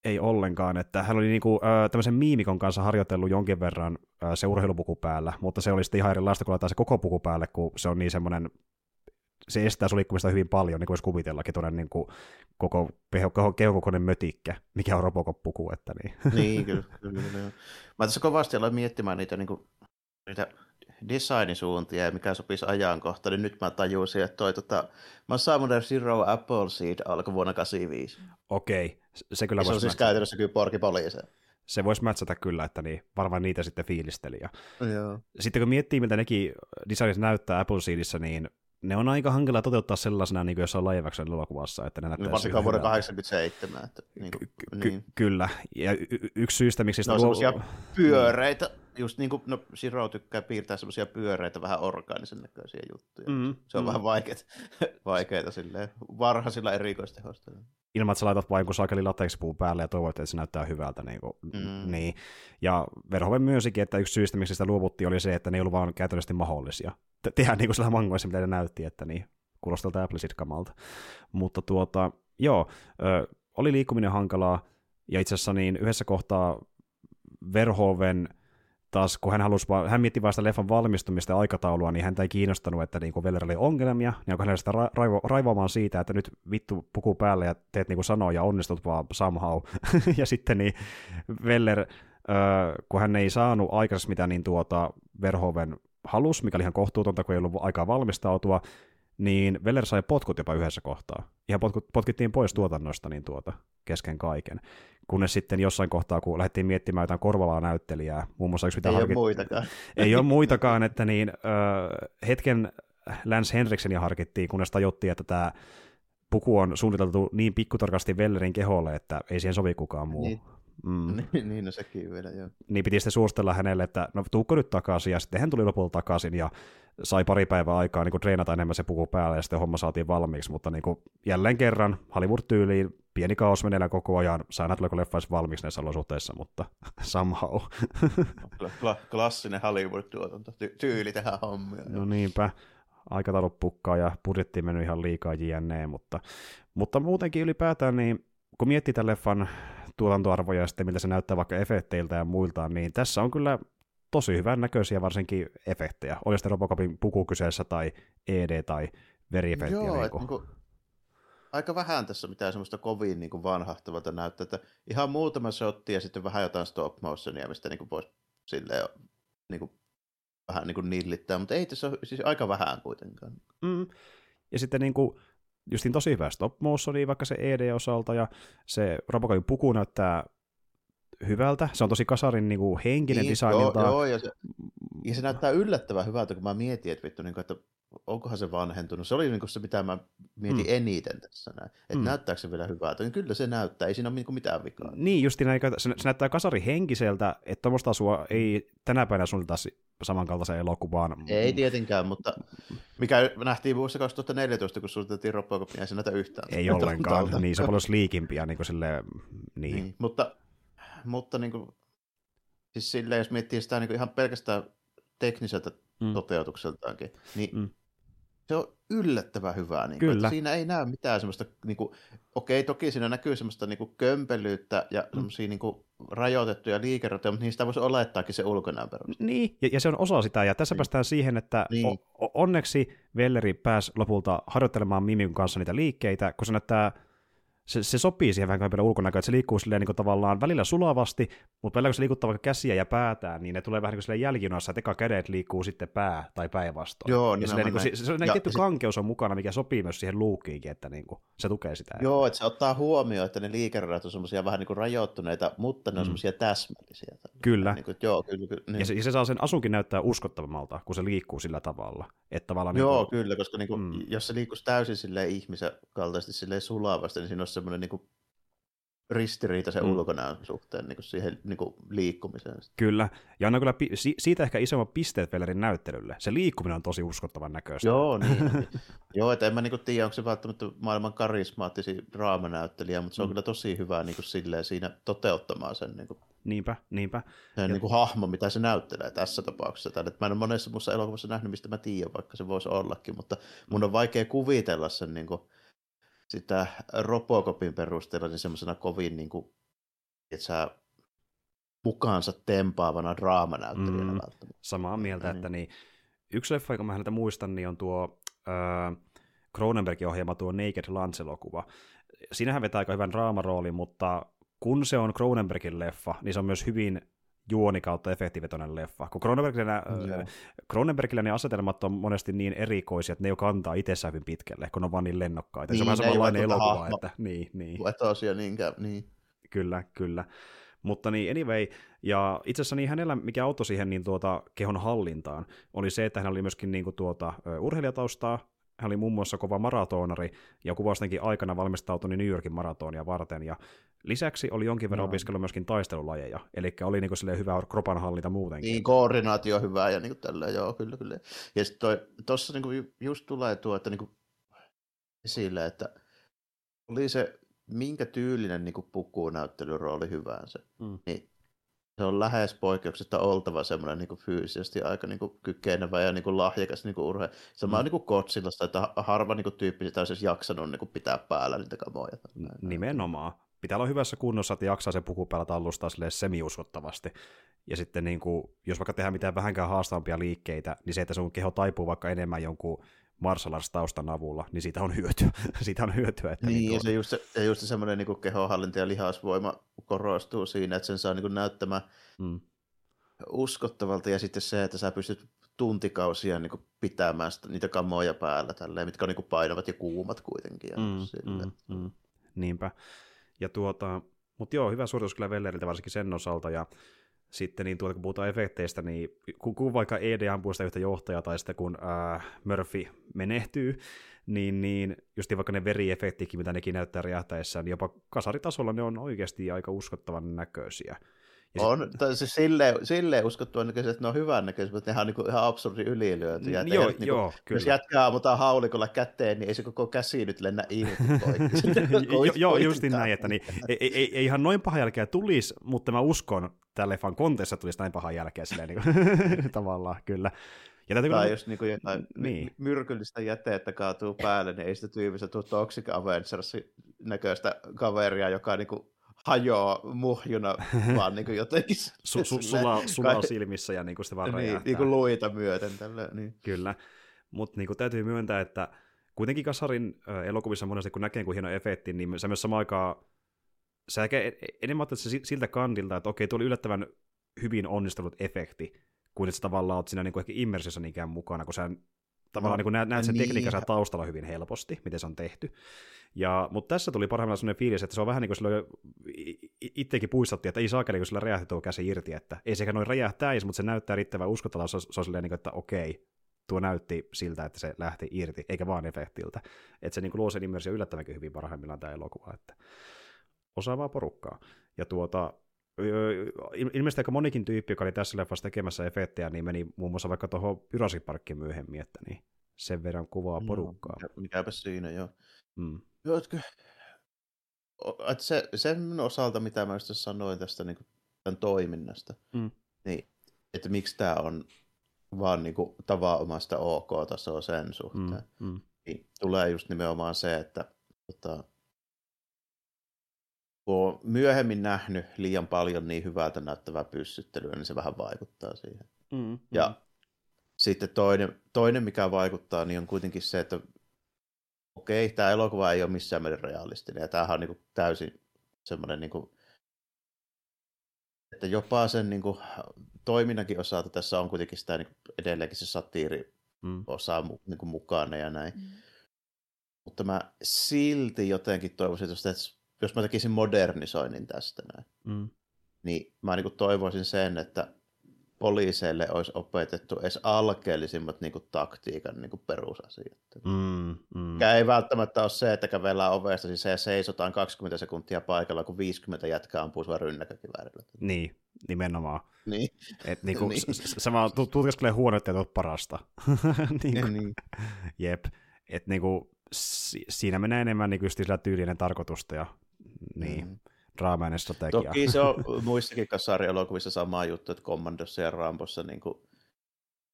Ei ollenkaan, että hän oli niinku, äh, tämmöisen miimikon kanssa harjoitellut jonkin verran äh, se urheilupuku päällä, mutta se oli sitten ihan erilaista, kun se koko puku päälle, kun se on niin semmoinen se estää sun liikkumista hyvin paljon, niin kuin voisi kuvitellakin tuonne niin kuin koko kehokokoinen mötikkä, mikä on Robocop-puku. Että niin. niin, kyllä. kyllä, kyllä. Mä tässä kovasti aloin miettimään niitä, niin kuin, niitä designisuuntia ja mikä sopisi ajankohtaan, niin nyt mä tajusin, että toi tota, Summoner Zero Apple Seed alkoi vuonna 85. Okei, se kyllä voisi Se on siis käytännössä kyllä porki poliise. Se voisi mätsätä kyllä, että niin, varmaan niitä sitten fiilisteli. Ja Joo. Sitten kun miettii, miltä nekin designit näyttää Apple Seedissä, niin ne on aika hankala toteuttaa sellaisena, niin kuin jossain live action elokuvassa. Että ne näyttää varsinkaan vuoden 87. Että, niin kuin, ky- niin. Kyllä, ja y- yksi syystä, miksi sitä... No luo... pyöreitä, just niin kuin, no Siro tykkää piirtää semmoisia pyöreitä, vähän orgaanisen näköisiä juttuja. Mm, se on mm. vähän vaikeita, vaikeita silleen, varhaisilla erikoistehosta. Ilman, että sä laitat vain kun saakeli lateksipuun päälle ja toivot, että se näyttää hyvältä. Niin, kuin, mm. niin. Ja Verhoven myönsikin, että yksi syystä, miksi sitä luovuttiin, oli se, että ne ei ollut vaan käytännössä mahdollisia. Tehdä niin kuin sillä mangoissa, mitä ne näytti, että niin, kuulostaa tältä Apple kamalta. Mutta tuota, joo, ö, oli liikkuminen hankalaa, ja itse asiassa niin yhdessä kohtaa Verhoven taas kun hän, halusi, hän mietti vasta leffan valmistumista ja aikataulua, niin häntä ei kiinnostanut, että niin Veller oli ongelmia, niin alkoi hänelle sitä raivo, raivoamaan siitä, että nyt vittu puku päälle ja teet niin kuin sanoo ja onnistut vaan somehow. ja sitten niin Veller, äh, kun hän ei saanut aikaisemmin mitä niin tuota Verhoven halus, mikä oli ihan kohtuutonta, kun ei ollut aikaa valmistautua, niin Veller sai potkut jopa yhdessä kohtaa. Ihan potkut, potkittiin pois tuotannosta niin tuota, kesken kaiken. Kunnes sitten jossain kohtaa, kun lähdettiin miettimään jotain korvaavaa näyttelijää, muun muassa yksi mitä Ei harkit... ole muitakaan. Ei ole muitakaan, että niin, äh, hetken Lance Henriksenia harkittiin, kunnes tajuttiin, että tämä puku on suunniteltu niin pikkutarkasti Vellerin keholle, että ei siihen sovi kukaan muu. Niin. Mm. niin, niin no sekin vielä, joo. Niin piti sitten suostella hänelle, että no tuukko nyt takaisin, ja sitten hän tuli lopulta takaisin, ja sai pari päivää aikaa niin kuin treenata enemmän se puku päälle, ja sitten homma saatiin valmiiksi, mutta niin kuin, jälleen kerran Hollywood-tyyliin pieni kaos meneillään koko ajan, saa nähdä, leffa valmiiksi näissä olosuhteissa, mutta somehow. Kla- klassinen Hollywood-tuotanto, ty- tyyli tehdä hommia. No niinpä, aikataulu pukkaa ja budjetti mennyt ihan liikaa jne, mutta, mutta muutenkin ylipäätään, niin kun miettii tämän leffan tuotantoarvoja ja sitten miltä se näyttää vaikka efekteiltä ja muiltaan, niin tässä on kyllä tosi hyvän näköisiä varsinkin efektejä. Oli sitten Robocopin puku kyseessä tai ED tai veriefektiä. Joo, niin kuin... Niin kuin, aika vähän tässä mitään semmoista kovin niin kuin vanhahtavalta näyttää, että ihan muutama shotti ja sitten vähän jotain stop motionia, mistä niin kuin voisi silleen niin kuin, vähän niin kuin nillittää, mutta ei tässä ole siis aika vähän kuitenkaan. Mm. Ja sitten niin kuin, justin tosi hyvä stop motioni vaikka se ED-osalta, ja se Robocopin puku näyttää hyvältä. Se on tosi kasarin niin kuin, henkinen niin, designilta. Joo, joo ja, se, ja se näyttää yllättävän hyvältä, kun mä mietin, että vittu, niin kuin, että onkohan se vanhentunut. Se oli niin kuin se, mitä mä mietin mm. eniten tässä näin. Että mm. näyttääkö se vielä hyvältä. Niin kyllä se näyttää, ei siinä ole niin mitään vikaa. Niin, just näin, se, se näyttää kasari henkiseltä, että tuommoista asua ei tänä päivänä suunnita samankaltaisen elokuvaan. Ei tietenkään, mutta mikä nähtiin vuosi 2014, kun suunniteltiin Robocopia, ei se näytä yhtään. Ei ollenkaan, niin se on paljon sliikimpiä, niin kuin niin. niin. Mutta mutta niin kuin, siis silleen, jos miettii sitä niin kuin ihan pelkästään tekniseltä mm. toteutukseltaankin, niin mm. Se on yllättävän hyvää. Niin kuin, Kyllä. Että siinä ei näy mitään semmoista, niin kuin, okei, toki siinä näkyy semmoista niin kuin kömpelyyttä ja mm. semmoisia niin kuin, rajoitettuja liikeroteja, mutta niistä voisi olettaakin se ulkonäön perusteella. Niin, ja, ja se on osa sitä, ja tässä niin. päästään siihen, että niin. o- onneksi Velleri pääsi lopulta harjoittelemaan Mimikun kanssa niitä liikkeitä, kun se näyttää se, se sopii siihen vähän paljon ulkonäköön, että se liikkuu silleen niin kuin tavallaan välillä sulavasti, mutta välillä kun se liikuttaa vaikka käsiä ja päätään, niin ne tulee vähän niin kuin jälkijunassa, että eka kädet liikkuu sitten pää tai päinvastoin. Joo, ja silleen, niin kuin, se, se, on tietty sit... kankeus on mukana, mikä sopii myös siihen luukkiinkin, että niin kuin, se tukee sitä. Joo, että se ottaa huomioon, että ne liikeradat on semmoisia vähän niin kuin rajoittuneita, mutta ne on mm. semmoisia täsmällisiä. Kyllä. Niin kuin, joo, kyllä, kyllä niin. ja, se, ja se saa sen asunkin näyttää uskottavammalta, kun se liikkuu sillä tavalla. Että tavallaan joo, niin kuin... kyllä, koska niin kuin, mm. jos se liikkuisi täysin silleen ihmisen kaltaisesti silleen sulavasti, niin siinä olisi semmoinen niin kuin ristiriita sen mm. ulkonäön suhteen niin kuin siihen niin kuin liikkumiseen. Kyllä, ja on kyllä pi- si- siitä ehkä isommat pisteet Vellerin näyttelylle. Se liikkuminen on tosi uskottavan näköistä. Joo, niin. Joo, että en mä niin kuin tiedä, onko se välttämättä maailman karismaattisin draamanäyttelijä, mutta se on mm. kyllä tosi hyvä niin kuin silleen siinä toteuttamaan sen. Niin kuin, niinpä, niinpä. Sen ja... niin kuin hahmo, mitä se näyttelee tässä tapauksessa. Että mä en ole monessa muussa elokuvassa nähnyt, mistä mä tiedän, vaikka se voisi ollakin, mutta mun on vaikea kuvitella sen niin kuin, sitä Robocopin perusteella niin semmoisena kovin niin kuin, että sä mukaansa tempaavana draamanäyttelijänä mm, välttämättä. Samaa mieltä, että niin, yksi leffa, joka mä häneltä muistan, niin on tuo Cronenbergin ohjaama tuo Naked Lunch-elokuva. Siinähän vetää aika hyvän draamaroolin, mutta kun se on Cronenbergin leffa, niin se on myös hyvin juoni kautta efektivetoinen leffa. Kun Cronenbergillä, Cronenbergillä ne asetelmat on monesti niin erikoisia, että ne jo kantaa itsessään hyvin pitkälle, kun on vaan niin lennokkaita. Niin, se on niin, vähän samanlainen elokuva. Hahmo. Että, niin, niin. Vetosia niinkään, niin. Kyllä, kyllä. Mutta niin, anyway, ja itse asiassa niin hänellä, mikä auttoi siihen niin tuota, kehon hallintaan, oli se, että hän oli myöskin niin kuin, tuota, urheilijataustaa, hän oli muun muassa kova maratonari ja kuvastenkin aikana valmistautui New Yorkin maratonia varten. Ja lisäksi oli jonkin verran no. opiskellut myöskin taistelulajeja, eli oli niin kuin hyvä kropanhallinta muutenkin. Niin, koordinaatio hyvää ja niin kuin tälleen, joo, kyllä, kyllä. Ja sitten tuossa niin just tulee tuo, että niin kuin esille, että oli se minkä tyylinen niin pukunäyttelyrooli hyvänsä, mm. niin se on lähes poikkeuksesta oltava semmoinen niin fyysisesti aika niin kuin kykenevä ja niin kuin lahjakas niin urhe. Se on mm. niin Kotsilasta, että harva niin tyyppi olisi jaksanut niin kuin pitää päällä niitä kamoja. Nimenomaan. Pitää olla hyvässä kunnossa, että jaksaa se puku päällä tallustaa semi-uskottavasti. Ja sitten niin kuin, jos vaikka tehdään mitään vähänkään haastavampia liikkeitä, niin se, että sun keho taipuu vaikka enemmän jonkun martial taustan avulla, niin siitä on hyötyä. siitä on hyötyä että niin, niin ja se just, se, just semmoinen niin kehohallinta ja lihasvoima korostuu siinä, että sen saa niin näyttämään mm. uskottavalta, ja sitten se, että sä pystyt tuntikausia niin pitämään sitä, niitä kamoja päällä, tälleen, mitkä on niin painavat ja kuumat kuitenkin. Ja mm, mm, mm. Niinpä. Ja tuota, mutta joo, hyvä suoritus kyllä Velleriltä varsinkin sen osalta, ja sitten niin tuota, kun puhutaan efekteistä, niin kun, kun vaikka ED ampuu sitä yhtä johtajaa tai sitten kun äh, Murphy menehtyy, niin, niin just vaikka ne veriefektikin, mitä nekin näyttää räjähtäessään, niin jopa kasaritasolla ne on oikeasti aika uskottavan näköisiä. On, tai siis silleen, silleen uskottua näköisiä, että ne on hyvän näköisiä, mutta nehän on niin ihan absurdi ylilyöty. Ja joo, niin joo, kuin, kyllä. Jos jätkää ammutaan haulikolla käteen, niin ei se koko käsi nyt lennä irti Joo, justin näin, että niin, ei, ei, ei, ihan noin paha jälkeä tulisi, mutta mä uskon, että leffan konteessa tulisi näin paha jälkeä silleen, niin kuin, tavallaan, kyllä. Ja tai kyllä... jos niin kuin jotain niin. myrkyllistä jätettä kaatuu päälle, niin ei sitä tyypistä tule Toxic Avengers näköistä kaveria, joka niin kuin hajoaa muhjuna vaan niin kuin jotenkin. Su, su, sulaa, sulaa silmissä ja niin kuin se vaan niin, niin kuin luita myöten. Tällä, niin. Kyllä, mutta niin täytyy myöntää, että kuitenkin Kasarin elokuvissa monesti kun näkee kuin hieno efekti, niin se myös samaan aikaan sä e-, enemmän se siltä kandilta, että okei, tuo oli yllättävän hyvin onnistunut efekti, kuin että sä tavallaan oot siinä niin kuin ehkä immersiossa niinkään mukana, kun sä tavallaan no, niin näet, näet sen niin. tekniikan taustalla hyvin helposti, miten se on tehty. Ja, mutta tässä tuli parhaimmillaan sellainen fiilis, että se on vähän niin kuin silloin itsekin puistatti, että ei saakeli, kun sillä räjähti tuo käsi irti, että ei sekä noin räjähtäisi, mutta se näyttää riittävän uskottavaa, se, se on silleen, niin kuin, että okei, tuo näytti siltä, että se lähti irti, eikä vaan efektiltä. Että se niin kuin luo sen immersio yllättävänkin hyvin parhaimmillaan tämä elokuva, että osaavaa porukkaa. Ja tuota, ilmeisesti aika monikin tyyppi, joka oli tässä leffassa tekemässä efektejä, niin meni muun muassa vaikka tuohon Jurassic Parkkiin myöhemmin, että niin sen verran kuvaa porukkaa. No, mikä, mikäpä siinä, joo. Mm. joo että, että se, sen osalta, mitä mä just sanoin tästä niin kuin, tämän toiminnasta, mm. niin että miksi tämä on vaan niin kuin, tavanomaista OK-tasoa sen suhteen, mm. Mm. niin tulee just nimenomaan se, että tota, kun on myöhemmin nähnyt liian paljon niin hyvältä näyttävää pyssyttelyä, niin se vähän vaikuttaa siihen. Mm, ja mm. sitten toinen, toinen, mikä vaikuttaa, niin on kuitenkin se, että okei, tämä elokuva ei ole missään määrin realistinen, ja tämähän on niin kuin täysin semmoinen, niin kuin, että jopa sen niin kuin, toiminnankin osalta tässä on kuitenkin sitä niin kuin, edelleenkin se satiiri mm. osa niin kuin, mukana ja näin. Mm. Mutta mä silti jotenkin toivoisin, että jos mä tekisin modernisoinnin tästä näin, mm. niin mä niin toivoisin sen, että poliiseille olisi opetettu edes alkeellisimmat niin kuin, taktiikan niin kuin perusasiat. Mm, mm. ei välttämättä ole se, että kävellään ovesta siis se seisotaan 20 sekuntia paikalla, kun 50 jätkää ampuu sua rynnäkökiväärillä. Niin, nimenomaan. Niin. Et, niin kuin, niin. sama tutkaskelee huoneet ja parasta. niin kuin, niin. Jep. Et, niin kuin, si- siinä menee enemmän niin kuin, sillä tyylinen tarkoitusta ja niin, mm. draamainen strategia. Toki se on muissakin kasarielokuvissa sama juttu, että Kommandossa ja Rambossa niin kuin,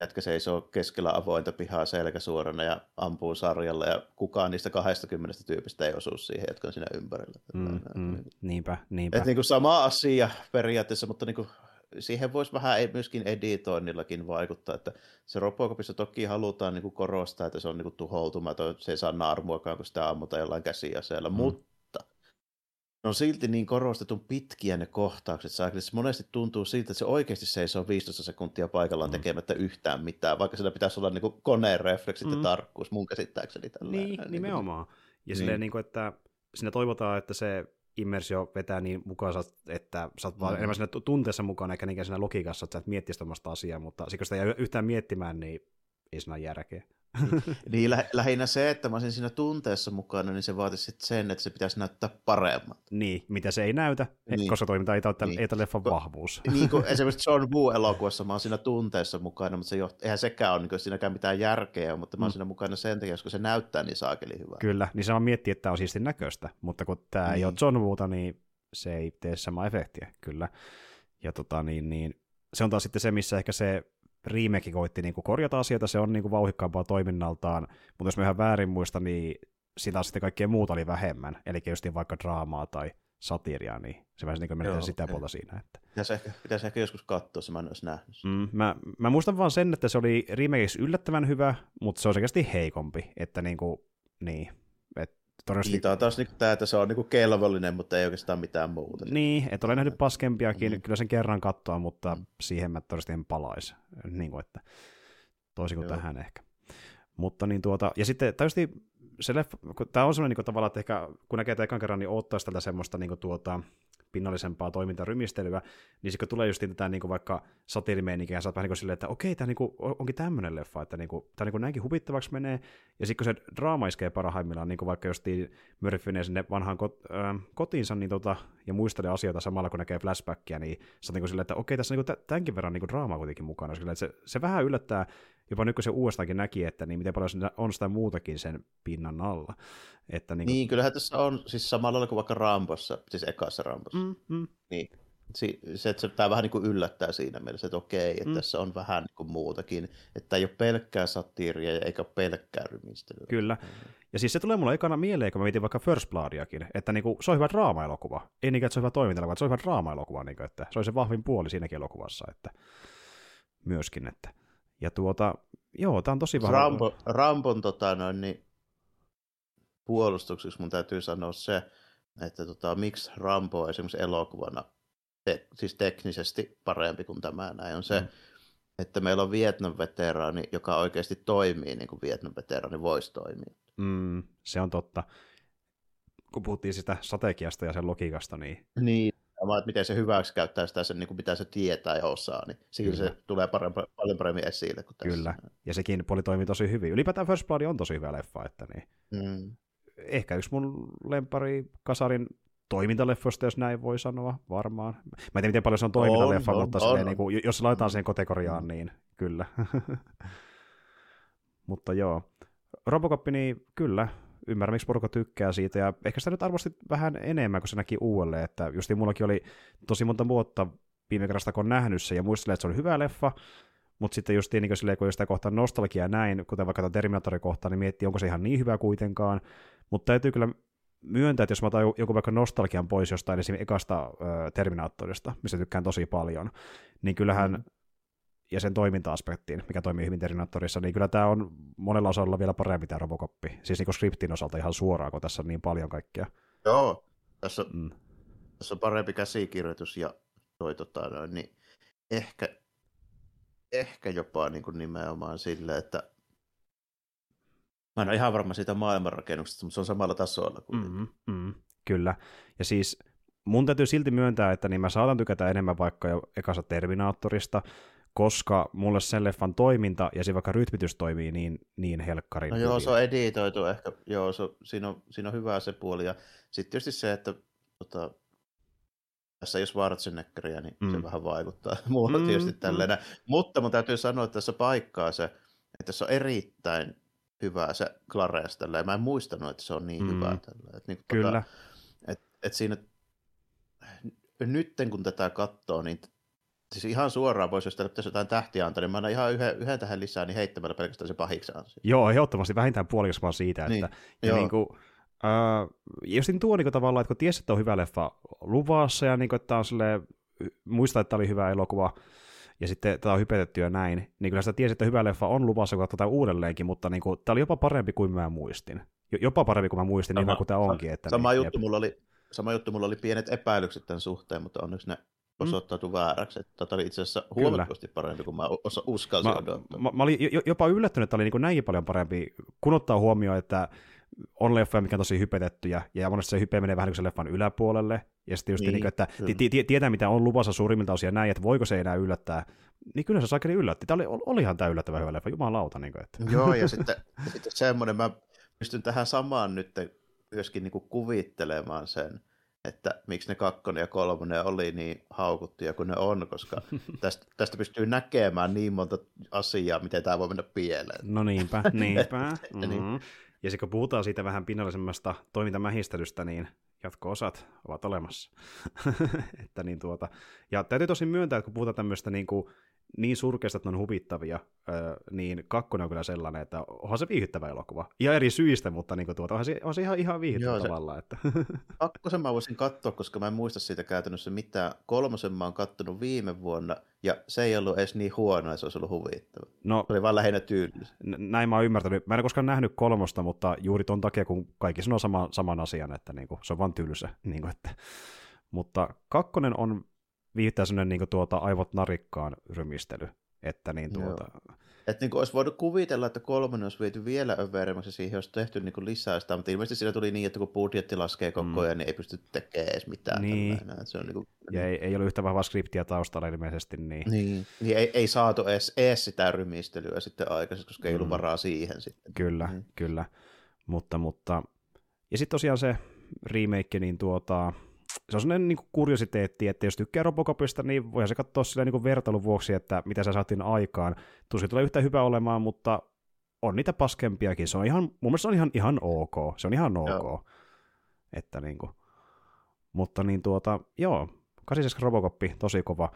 jätkä seisoo keskellä avointa pihaa selkä suorana ja ampuu sarjalla ja kukaan niistä 20 tyypistä ei osu siihen, jotka on siinä ympärillä. Mm, mm, niinpä, niinpä. Et niin kuin sama asia periaatteessa, mutta niin kuin, siihen voisi vähän myöskin editoinnillakin vaikuttaa, että se Robocopissa toki halutaan niin kuin korostaa, että se on niin kuin tuhoutumaton, se ei saa naarmuakaan, kun sitä ammutaan jollain käsiaseella, mm. mutta ne on silti niin korostetun pitkiä ne kohtaukset, se monesti tuntuu siltä, että se oikeasti seisoo 15 sekuntia paikallaan mm. tekemättä yhtään mitään, vaikka sillä pitäisi olla niin koneen refleksit mm. ja tarkkuus, mun käsittääkseni. Tällainen. Niin, nimenomaan. Ja niin. silleen, niin kuin, että siinä toivotaan, että se immersio vetää niin mukaan, että sä oot mm. vaan enemmän siinä tunteessa mukana, eikä niinkään siinä logiikassa, että sä et miettisi asiaa, mutta kun sitä ei yhtään miettimään, niin ei siinä järkeä. Niin lä- lähinnä se, että mä olisin siinä tunteessa mukana, niin se vaatisi sen, että se pitäisi näyttää paremmat. Niin, mitä se ei näytä, niin. koska toiminta ei ole niin. ei leffan vahvuus. Niin kuin esimerkiksi John Woo-elokuvassa mä oon siinä tunteessa mukana, mutta se joht- eihän sekään ole niin siinäkään mitään järkeä, mutta mä oon mm. siinä mukana sen takia, koska se näyttää niin saakeli hyvää. Kyllä, niin se on miettiä, että tämä on siisti näköistä, mutta kun tämä niin. ei ole John Woota, niin se ei tee samaa efektiä, kyllä. Ja tota, niin, niin, se on taas sitten se, missä ehkä se remake koitti niin kuin korjata asioita, se on niin kuin vauhikkaampaa toiminnaltaan, mutta jos mä ihan väärin muista, niin sitä sitten kaikkea muuta oli vähemmän, eli just vaikka draamaa tai satiria, niin se vähän niin kuin sitä puolta siinä. Että. Pitäisi, ehkä, pitäisi ehkä joskus katsoa, se mä en olisi nähnyt. Mm, mä, mä, muistan vaan sen, että se oli remakeissa yllättävän hyvä, mutta se on selkeästi heikompi, että niin kuin, niin, Todennäköisesti... Niin, on taas niin tämä, että se on niin kelvollinen, mutta ei oikeastaan mitään muuta. Niin, että olen nähnyt paskempiakin, mm. kyllä sen kerran katsoa, mutta siihen mä todennäköisesti en palaisi. Niin kuin, että toisin kuin Joo. tähän ehkä. Mutta niin tuota, ja sitten täysin se leffa, tämä on sellainen niin tavalla, että ehkä kun näkee tämän kerran, niin ottaisi tältä semmoista niin kuin, tuota, pinnallisempaa toimintarymistelyä, niin sitten kun tulee just tätä niin kuin vaikka satiirimeininkiä, sä oot vähän niin kuin silleen, että okei, tämä niin kuin, onkin tämmöinen leffa, että niin kuin, tämä niin kuin näinkin huvittavaksi menee, ja sitten kun se draama iskee parhaimmillaan, niin kuin vaikka just Murphy menee sinne vanhaan kot, äh, kotiinsa niin tota, ja muistelee asioita samalla, kun näkee flashbackia, niin sä oot niin kuin silleen, että okei, tässä on niin tämänkin verran niin kuin draamaa kuitenkin mukana, sillä, että se, se vähän yllättää, jopa nyt kun se uudestaankin näki, että niin miten paljon on sitä muutakin sen pinnan alla. Että niin, kuin... niin, kyllähän tässä on siis samalla lailla kuin vaikka Rambossa, siis ekassa Rambossa. Mm, mm. Niin, se, että se, tämä vähän niin kuin yllättää siinä mielessä, että okei, että mm. tässä on vähän niin kuin muutakin, että ei ole pelkkää satiiria eikä ole pelkkää rymistelyä. Kyllä. Ja siis se tulee mulle ekana mieleen, kun mä mietin vaikka First Bloodiakin, että niin kuin, se on hyvä draama-elokuva. Ei niinkään, että se on hyvä toiminta se on hyvä draama-elokuva, niin kuin, että se on se vahvin puoli siinäkin elokuvassa, että myöskin, että ja tuota, joo, tämä on tosi vahva. Rambo, Rambon tota, noin, niin, puolustukseksi mun täytyy sanoa se, että tota, miksi Rambo esimerkiksi elokuvana, te, siis teknisesti parempi kuin tämä näin, on se, mm. että meillä on Vietnam-veteraani, joka oikeasti toimii niin kuin Vietnam-veteraani voisi toimia. Mm, se on totta. Kun puhuttiin sitä strategiasta ja sen logiikasta, niin... Niin, Sama, että miten se hyväksi käyttää sitä, sen, niin kuin mitä se tietää ja osaa, niin siinä Kyllä. se tulee parempi, paljon paremmin esille kuin tässä. Kyllä, ja sekin puoli toimii tosi hyvin. Ylipäätään First Blood on tosi hyvä leffa, että niin. Mm. Ehkä yksi mun lempari Kasarin toimintaleffoista, jos näin voi sanoa, varmaan. Mä en tiedä, miten paljon se on toimintaleffa, on, mutta on, on. Niin kuin, jos laitetaan siihen kategoriaan, niin kyllä. mutta joo. Robocop, niin kyllä, ymmärrän, miksi porukka tykkää siitä, ja ehkä sitä nyt arvosti vähän enemmän, kun se näki uudelleen, että justi mullakin oli tosi monta vuotta viime kerrasta, kun on nähnyt se, ja muistelee, että se oli hyvä leffa, mutta sitten just niin silleen, kun sitä kohtaa nostalgia näin, kuten vaikka Terminator kohtaa, niin miettii, onko se ihan niin hyvä kuitenkaan, mutta täytyy kyllä myöntää, että jos mä otan joku vaikka nostalgian pois jostain esimerkiksi ekasta ö, Terminaattorista, mistä tykkään tosi paljon, niin kyllähän mm ja sen toiminta-aspektiin, mikä toimii hyvin Terminatorissa, niin kyllä tämä on monella osalla vielä parempi tämä Robocoppi. Siis niin skriptin osalta ihan suoraan, kun tässä on niin paljon kaikkea. Joo, tässä, mm. tässä on parempi käsikirjoitus ja toi, tota, noin, niin ehkä, ehkä jopa niin kuin nimenomaan sille, että mä en ole ihan varma siitä maailmanrakennuksesta, mutta se on samalla tasolla kuin. Mm-hmm, mm, kyllä. Ja siis mun täytyy silti myöntää, että niin mä saatan tykätä enemmän vaikka jo ekassa Terminaattorista, koska mulle sen leffan toiminta ja se vaikka rytmitys toimii niin, niin helkkarin. No joo, se on editoitu ehkä, joo, se, siinä, on, siinä on hyvä se puoli. Ja sitten tietysti se, että tota, tässä jos Schwarzeneggeria, niin mm. se vähän vaikuttaa muulla mm, tietysti tälleen. Mm. Mutta mun täytyy sanoa, että tässä paikkaa se, että se on erittäin hyvä se Clares tällä. Mä en muistanut, että se on niin mm. hyvä tällä. Et, niin, tota, Kyllä. Tota, et, et siinä, nytten kun tätä katsoo, niin Siis ihan suoraan voisi, jos pitäisi jotain tähtiä antaa, niin mä annan ihan yhden, yhden tähän lisää, niin heittämällä pelkästään se pahiksi ansio. Joo, ehdottomasti vähintään puolikas vaan siitä, niin, että ja niin kuin, äh, just niin tuo niin kuin, tavallaan, että kun tiesi, että on hyvä leffa luvassa, ja niin kuin, että on sille, muista, että oli hyvä elokuva, ja sitten tätä on hypetetty ja näin, niin kyllä sitä tiesi, että hyvä leffa on luvassa, kun tätä uudelleenkin, mutta niin kuin, tämä oli jopa parempi kuin mä muistin. Jopa parempi kuin mä muistin, niin sama, niin kuin tämä onkin. Että sama, niin, juttu mulla oli, sama juttu mulla oli pienet epäilykset tämän suhteen, mutta onneksi ne. Osoittautui mm. vääräksi. Että tätä oli itse asiassa huomattavasti parempi kuin mä uskalsin mä, odottaa. Mä, mä olin jopa yllättynyt, että oli niin näinkin paljon parempi, kun ottaa huomioon, että on leffoja, mikä on tosi hypetettyjä, ja monesti se hype menee vähän niin kuin leffan yläpuolelle, ja sitten just niin, niin että t- t- tietää, mitä on luvassa suurimmilta osia näin, että voiko se enää yllättää, niin kyllä se saakeli yllätti. Tämä oli, olihan tämä yllättävän hyvä leffa, jumalauta. Niin kuin, että. Joo, ja sitten, sitten semmoinen, mä pystyn tähän samaan nyt myöskin niin kuin kuvittelemaan sen, että miksi ne kakkonen ja kolmonen oli niin haukuttuja kuin ne on, koska tästä, tästä pystyy näkemään niin monta asiaa, miten tämä voi mennä pieleen. No niinpä, niinpä. Niin. mm-hmm. Ja sitten kun puhutaan siitä vähän pinnallisemmasta toimintamähistelystä, niin jatko-osat ovat olemassa. että niin tuota. Ja täytyy tosi myöntää, että kun puhutaan tämmöistä niin kuin niin surkeista, että ne on huvittavia, niin kakkonen on kyllä sellainen, että onhan se viihdyttävä elokuva. Ihan eri syistä, mutta niin kuin tuota, onhan se, onhan se ihan, ihan viihdyttävä Joo, se, tavallaan. Että. kakkosen mä voisin katsoa, koska mä en muista siitä käytännössä mitään. Kolmosen mä oon kattonut viime vuonna, ja se ei ollut edes niin huono, että se olisi ollut huvittava. No, se oli vaan lähinnä tyylis. Näin mä oon ymmärtänyt. Mä en ole koskaan nähnyt kolmosta, mutta juuri ton takia, kun kaikki sanoo sama, saman asian, että niin kuin, se on vaan tylsä. Niin kuin, että. Mutta kakkonen on viittää sellainen niin tuota, aivot narikkaan rymistely. Että niin tuota... Että niin olisi voinut kuvitella, että kolmonen olisi viety vielä överimmäksi siihen, olisi tehty niin kuin lisää sitä, mutta ilmeisesti siinä tuli niin, että kun budjetti laskee koko mm. ajan, mm. niin ei pysty tekemään edes mitään. Niin. Se on niin kuin... Ja ei, ei ole yhtä vahvaa skriptiä taustalla ilmeisesti. Niin, niin. niin ei, ei saatu edes, edes sitä rymistelyä sitten aikaisemmin, koska ei ollut mm. varaa siihen sitten. Kyllä, mm. kyllä. Mutta, mutta... Ja sitten tosiaan se remake, niin tuota, se on sellainen niin kuriositeetti, että jos tykkää Robocopista, niin voihan se katsoa sillä niin vertailun vuoksi, että mitä sä saatiin aikaan. Tuskin tulee yhtä hyvä olemaan, mutta on niitä paskempiakin. Se on ihan, mun mielestä se on ihan, ihan ok. Se on ihan ok. Joo. Että niin kuin. Mutta niin tuota, joo, 87 Robocoppi, tosi kova.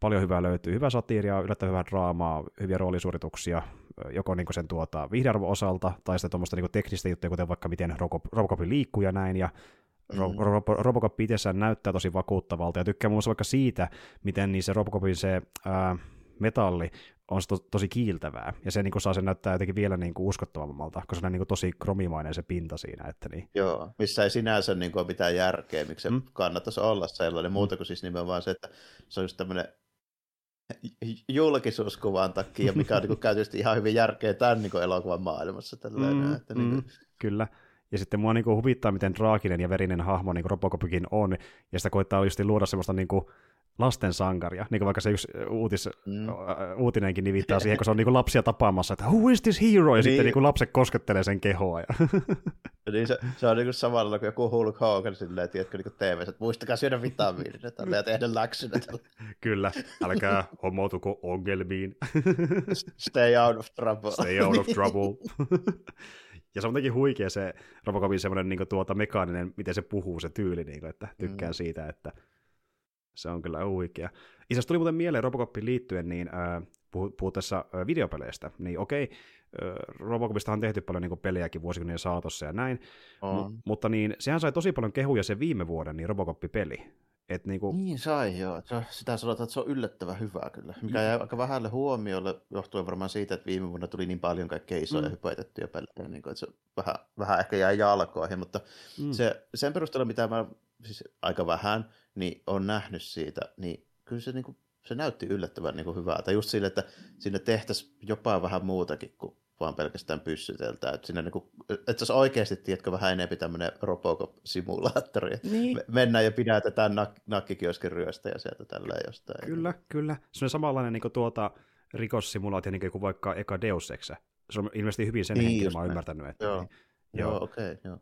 Paljon hyvää löytyy. Hyvä satiiria, yllättävän hyvää draamaa, hyviä roolisuorituksia, joko niin sen tuota, viihdearvo osalta, tai sitten tuommoista niin teknistä juttuja, kuten vaikka miten Robocop liikkuu ja näin, ja Mm. Robocop itsessään näyttää tosi vakuuttavalta, ja tykkää muun muassa vaikka siitä, miten niin se Robocopin se ää, metalli on to, tosi kiiltävää, ja se niin kuin, saa sen näyttää jotenkin vielä niin kuin, uskottavammalta, koska se on niin kuin, tosi kromimainen se pinta siinä. Että niin. Joo, missä ei sinänsä niin kuin, ole mitään järkeä, miksi se mm. kannattaisi olla sellainen, muuta kuin siis nimenomaan se, että se on just tämmöinen julkisuuskuvan takia, mikä on niin käytösti ihan hyvin järkeä tämän niin elokuvan maailmassa. Tällainen, mm, että, niin kuin... mm, kyllä. Ja sitten mua niin kuin, huvittaa, miten draakinen ja verinen hahmo niin Robocopikin on, ja sitä koittaa just luoda semmoista niin kuin, lasten sankaria, niin kuin vaikka se yksi uutis, mm. uutinenkin nivittää siihen, kun se on niin kuin lapsia tapaamassa, että who is this hero, ja niin. sitten niin kuin lapset koskettelee sen kehoa. Ja... niin se, se on niin kuin samalla kuin joku Hulk Hogan silleen, tiedätkö, niin TV, että muistakaa syödä vitamiinit ja tehdä läksynä. Kyllä, älkää hommoutuko ongelmiin. Stay out of trouble. Stay out of trouble. Ja se on jotenkin huikea se Robocopin semmoinen niin tuota, mekaaninen, miten se puhuu, se tyyli, niin kuin, että tykkään mm. siitä, että se on kyllä huikea. Itse tuli muuten mieleen Robocopin liittyen, niin äh, puhuttaessa äh, videopeleistä, niin okei, äh, Robocopista on tehty paljon niin pelejäkin vuosikymmenen saatossa ja näin, M- mutta niin, sehän sai tosi paljon kehuja se viime vuoden niin Robocop-peli. Et niinku... Niin sai joo, se, sitä sanotaan, että se on yllättävän hyvä kyllä, mikä jäi aika vähälle huomiolle johtuen varmaan siitä, että viime vuonna tuli niin paljon kaikkea isoja mm. hypätettyjä pelejä, niin kuin, että se vähän, vähän ehkä jäi jalkoihin, mutta mm. se, sen perusteella, mitä mä siis aika vähän, niin on nähnyt siitä, niin kyllä se, niin kuin, se näytti yllättävän niin kuin hyvältä. Just sille, että sinne tehtäisiin jopa vähän muutakin kuin vaan pelkästään pyssyteltä. Että, niin kuin, että se olisi oikeasti, tiedätkö, vähän enemmän tämmöinen Robocop-simulaattori. Niin. mennään ja pidätetään nak- nakkikioskin ryöstä ja sieltä tällä jostain. Kyllä, kyllä. Se on samanlainen niin tuota rikossimulaatio, niin kuin vaikka eka Deus Ex. Se on ilmeisesti hyvin sen niin, henkilö, mä oon ymmärtänyt. Että joo, niin, joo, joo okei, okay, joo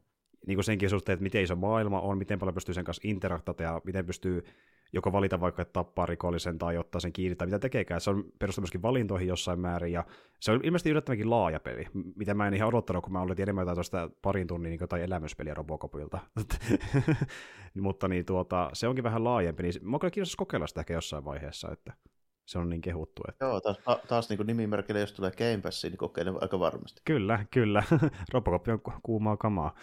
niin kuin senkin suhteen, että miten iso maailma on, miten paljon pystyy sen kanssa interaktata ja miten pystyy joko valita vaikka, että tappaa rikollisen tai ottaa sen kiinni tai mitä tekeekään. Se on perustunut myöskin valintoihin jossain määrin ja se on ilmeisesti yllättävänkin laaja peli, mitä mä en ihan odottanut, kun mä olin enemmän jotain tuosta parin tunnin niin tai elämyspeliä Robocopilta. Mutta niin, tuota, se onkin vähän laajempi, niin mä kyllä kiinnostus kokeilla sitä ehkä jossain vaiheessa, että se on niin kehuttu. Että... Joo, taas, taas niin nimimerkille, jos tulee Game Passiin, niin kokeilen aika varmasti. Kyllä, kyllä. Robocop on kuumaa kamaa.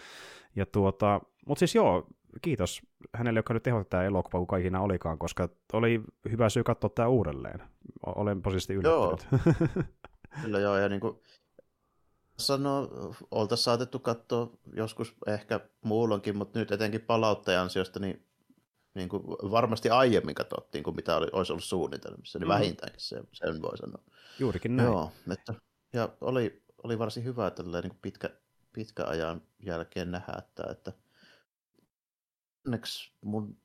Ja tuota, mutta siis joo, kiitos hänelle, joka nyt tehdä tämä elokuva, kun kaikina olikaan, koska oli hyvä syy katsoa tämä uudelleen. Olen positiivisesti yllättynyt. Joo. Kyllä joo, ja niin kuin sanoo, oltaisiin saatettu katsoa joskus ehkä muulloinkin, mutta nyt etenkin palautteen ansiosta, niin, niin kuin varmasti aiemmin katsottiin kuin mitä oli, olisi ollut suunnitelmissa, niin mm. vähintäänkin se, sen voi sanoa. Juurikin näin. Joo, että, ja oli, oli varsin hyvä tällä niin pitkä, pitkä ajan jälkeen nähdä, että, että onneksi mun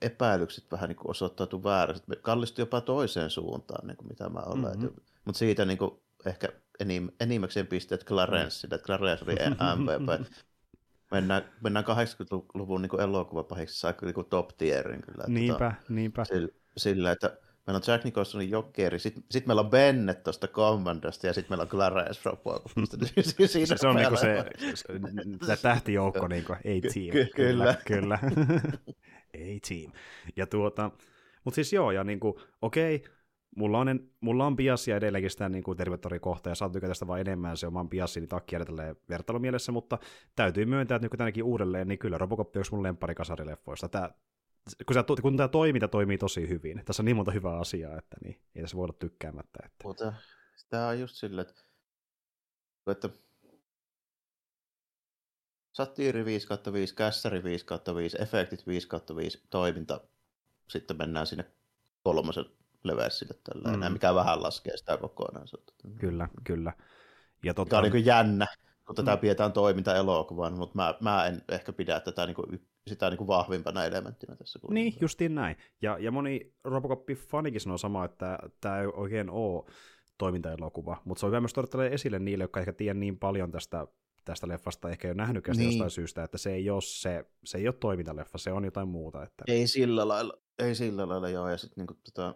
epäilykset vähän niin osoittautui vääräksi. Kallistui jopa toiseen suuntaan, niin kuin mitä mä olen. Mm-hmm. Mutta siitä niin kuin ehkä enim, enimmäkseen pisteet Clarenceille, että Clarence oli MVP. Mennään, mennään 80-luvun niin elokuvapahiksi, saa niin top tierin kyllä. Niinpä, tota, niinpä. Sillä, sillä, että Meillä on Jack Nicholsonin Jokeri, sitten sit meillä on Bennett tuosta Commandosta ja sitten meillä on Clarence Robocopista. se, se on niinku se, se tähtijoukko, niinku, A-team. Ky- kyllä. Kyllä. A-team. Ja tuota, mutta siis joo, ja niinku, okei, mulla on, en, mulla on biasia edelleenkin sitä niin kuin tervetorikohta, ja saat tykätä sitä vaan enemmän se oman biasini takia tälleen vertailumielessä, mutta täytyy myöntää, että nyt tänäkin uudelleen, niin kyllä Robocop on yksi mun lemppari kasarileffoista. Tää, kun, se, kun tämä toiminta toimii tosi hyvin. Tässä on niin monta hyvää asiaa, että niin, ei tässä voida tykkäämättä. Että... Mutta tämä on just silleen, että, että satiiri 5 5, kässäri 5 5, efektit 5 5, toiminta, sitten mennään sinne kolmosen leveäsille tällä mm. mikä vähän laskee sitä kokonaisuutta. Kyllä, kyllä. Ja totta... Tämä on niin jännä, kun tätä mm. pidetään toiminta-elokuvaan, mutta mä, mä en ehkä pidä tätä niin kuin sitä niin kuin vahvimpana elementtinä tässä. Kuitenkin. Niin, justiin näin. Ja, ja moni Robocop-fanikin sanoo sama, että tämä ei oikein ole toimintaelokuva, mutta se on hyvä myös todeta esille niille, jotka ehkä tiedä niin paljon tästä, tästä leffasta, ehkä ole nähnytkään niin. jostain syystä, että se ei ole, se, se ei ole toimintaleffa, se on jotain muuta. Että... Ei sillä lailla, ei sillä lailla joo, ja sitten niin tota,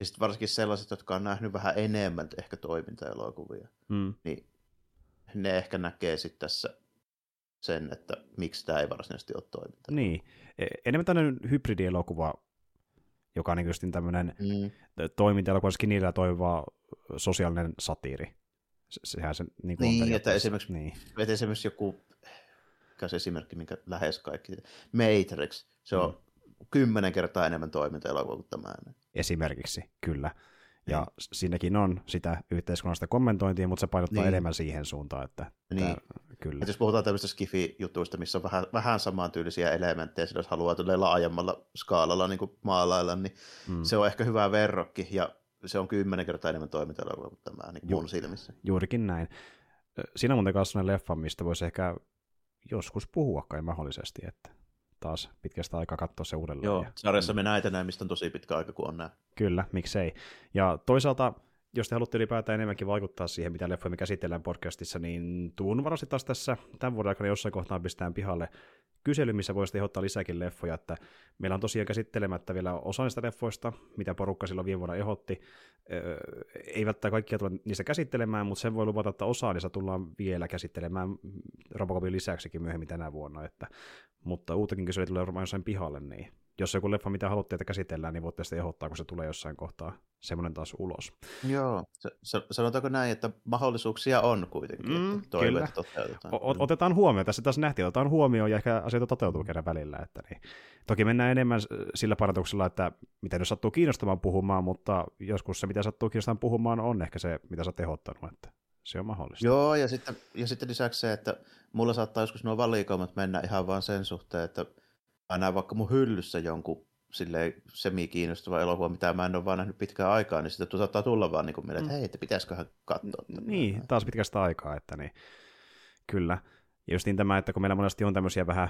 ja sit varsinkin sellaiset, jotka on nähnyt vähän enemmän ehkä toimintaelokuvia, hmm. niin ne ehkä näkee sitten tässä sen, että miksi tämä ei varsinaisesti ole toiminta. Niin, e, enemmän tämmöinen hybridielokuva, joka on niin tämmöinen mm. toimintaelokuva, skinillä toimiva sosiaalinen satiiri. Sehän se niin, kuin niin että esimerkiksi, niin. että esimerkiksi joku, mikä se esimerkki, minkä lähes kaikki, Matrix, se on mm. kymmenen kertaa enemmän toimintaelokuva kuin tämä. Esimerkiksi, kyllä. Ja niin. siinäkin on sitä yhteiskunnallista kommentointia, mutta se painottaa niin. enemmän siihen suuntaan, että niin. tämä, kyllä. Et jos puhutaan tämmöistä skifi-jutuista, missä on vähän, vähän samantyylisiä elementtejä, jos haluaa laajemmalla skaalalla niin kuin maalailla, niin mm. se on ehkä hyvä verrokki. Ja se on kymmenen kertaa enemmän toiminta kuin tämä niin mun silmissä. Juurikin näin. Siinä on muuten kanssa leffa, mistä voisi ehkä joskus puhua kai mahdollisesti, että taas pitkästä aikaa katsoa se uudelleen. Joo, ja, sarjassa me näitä näin, mistä on tosi pitkä aika, kun on näin. Kyllä, miksei. Ja toisaalta, jos te haluatte ylipäätään enemmänkin vaikuttaa siihen, mitä leffoja me käsitellään podcastissa, niin tuun varasti taas tässä tämän vuoden aikana jossain kohtaa pistään pihalle kysely, missä voisi ehdottaa lisääkin leffoja, että meillä on tosiaan käsittelemättä vielä osa niistä leffoista, mitä porukka silloin viime vuonna ehdotti. Öö, ei välttämättä kaikkia tule niistä käsittelemään, mutta sen voi luvata, että osa niistä tullaan vielä käsittelemään Robocopin lisäksikin myöhemmin tänä vuonna, että, mutta uutakin kyselyä tulee varmaan jossain pihalle, niin jos joku leffa, mitä haluatte, että käsitellään, niin voitte sitten ehdottaa, kun se tulee jossain kohtaa semmoinen taas ulos. Joo, sanotaanko näin, että mahdollisuuksia on kuitenkin, mm, että kyllä. toteutetaan. O- otetaan huomioon, tässä taas nähtiin, otetaan huomioon ja ehkä asioita toteutuu kerran välillä. Että niin. Toki mennään enemmän sillä parantuksella, että mitä nyt sattuu kiinnostamaan puhumaan, mutta joskus se, mitä sattuu kiinnostamaan puhumaan, on ehkä se, mitä sä oot ehdottanut, että se on mahdollista. Joo, ja sitten, ja sitten lisäksi se, että mulla saattaa joskus nuo valikoimat mennä ihan vaan sen suhteen, että näen vaikka mun hyllyssä jonkun silleen semi-kiinnostava elokuva, mitä mä en ole vaan nähnyt pitkään aikaa, niin sitten saattaa tulla vaan niin kuin mieleen, että mm. hei, että pitäisiköhän katsoa. Niin, taas pitkästä aikaa, että niin, kyllä. Ja just niin tämä, että kun meillä monesti on tämmöisiä vähän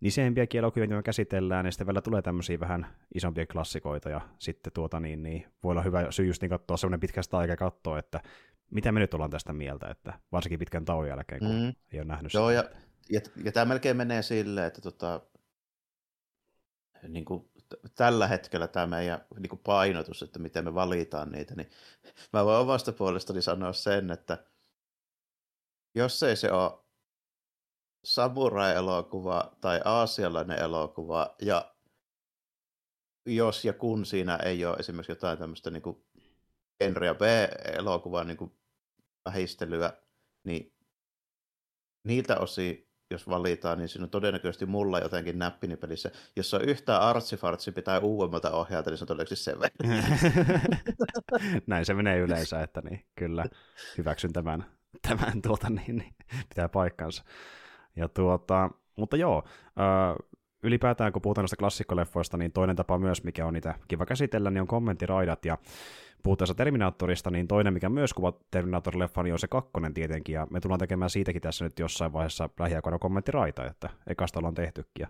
niseempiä elokuvia, joita käsitellään, niin sitten vielä tulee tämmöisiä vähän isompia klassikoita, ja sitten tuota niin, niin voi olla hyvä syy just niin katsoa semmoinen pitkästä aikaa katsoa, että mitä me nyt ollaan tästä mieltä, että varsinkin pitkän tauon jälkeen, kun mm. ei ole nähnyt Joo, sitä. ja, ja, ja tämä melkein menee silleen, että tota, niin kuin tällä hetkellä tämä meidän niin kuin painotus, että miten me valitaan niitä, niin mä voin omasta puolestani sanoa sen, että jos ei se ole samurai-elokuva tai aasialainen elokuva, ja jos ja kun siinä ei ole esimerkiksi jotain tämmöistä niin kuin genre B-elokuvaa niin vähistelyä, niin niiltä osin jos valitaan, niin siinä on todennäköisesti mulla jotenkin näppini pelissä. Jos on yhtään artsifartsi pitää uudemmalta ohjata, niin se on todennäköisesti se Näin se menee yleensä, että niin, kyllä hyväksyn tämän, tämän tuota, niin, niin, pitää paikkansa. Ja tuota, mutta joo, ylipäätään kun puhutaan näistä klassikkoleffoista, niin toinen tapa myös, mikä on niitä kiva käsitellä, niin on kommenttiraidat, ja puhuttaessa Terminaattorista, niin toinen, mikä myös kuvaa Terminator-leffan, niin on se kakkonen tietenkin, ja me tullaan tekemään siitäkin tässä nyt jossain vaiheessa lähiaikoina kommenttiraita, että ekasta ollaan tehtykin, ja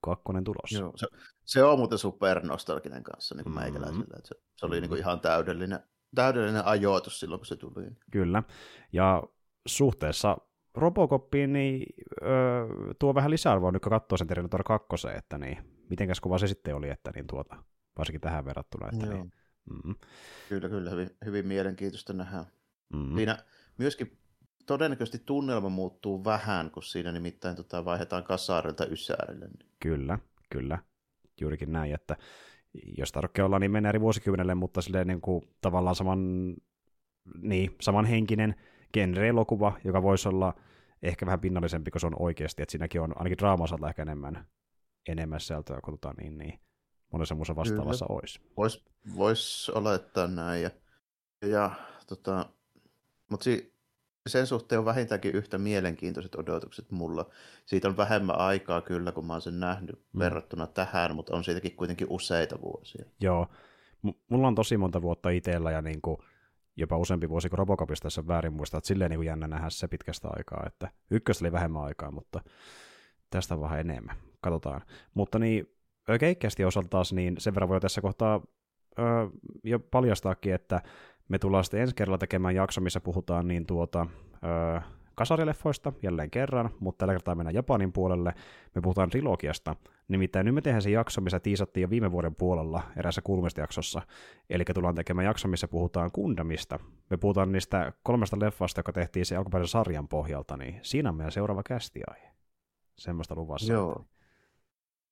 kakkonen tulossa. Joo, se, se on muuten supernostalginen kanssa niin kuin mm-hmm. meikäläisellä, että se, se oli niin kuin ihan täydellinen, täydellinen ajoitus silloin, kun se tuli. Kyllä, ja suhteessa Robocoppiin niin, öö, tuo vähän lisäarvoa nyt kun katsoo sen Terminator 2, että niin, mitenkäs kuva se sitten oli, että niin tuota, varsinkin tähän verrattuna. Että Joo. niin, mm. Kyllä, kyllä, hyvin, hyvin mielenkiintoista nähdä. Mm. Siinä myöskin todennäköisesti tunnelma muuttuu vähän, kun siinä nimittäin tota, vaihdetaan kasaarilta ysäärille. Kyllä, kyllä, juurikin näin, että jos tarvitsee olla, niin mennään eri vuosikymmenelle, mutta silleen niin kuin, tavallaan saman, niin, samanhenkinen genre-elokuva, joka voisi olla ehkä vähän pinnallisempi kuin se on oikeasti, että siinäkin on ainakin draamaa ehkä enemmän, enemmän sieltä kuin tota, niin, niin, monessa muussa vastaavassa Kyllä. olisi. Voisi vois olettaa näin. Ja, ja tota, mutta si, sen suhteen on vähintäänkin yhtä mielenkiintoiset odotukset mulla. Siitä on vähemmän aikaa kyllä, kun mä oon sen nähnyt mm. verrattuna tähän, mutta on siitäkin kuitenkin useita vuosia. Joo, M- mulla on tosi monta vuotta itsellä ja niin kuin jopa useampi vuosi kuin Robocopista, jos väärin muista, että silleen niin jännä nähdä se pitkästä aikaa, että ykköstä oli vähemmän aikaa, mutta tästä on vähän enemmän. Katsotaan. Mutta niin, keikkästi osalta taas, niin sen verran voi tässä kohtaa ö, jo paljastaakin, että me tullaan sitten ensi kerralla tekemään jakso, missä puhutaan niin tuota, ö, kasarileffoista jälleen kerran, mutta tällä kertaa mennään Japanin puolelle. Me puhutaan trilogiasta. Nimittäin nyt me tehdään se jakso, missä tiisattiin jo viime vuoden puolella eräässä jaksossa. Eli tullaan tekemään jakso, missä puhutaan Kundamista. Me puhutaan niistä kolmesta leffasta, joka tehtiin se alkuperäisen sarjan pohjalta, niin siinä on meidän seuraava kästiaihe. Semmoista luvassa. Joo.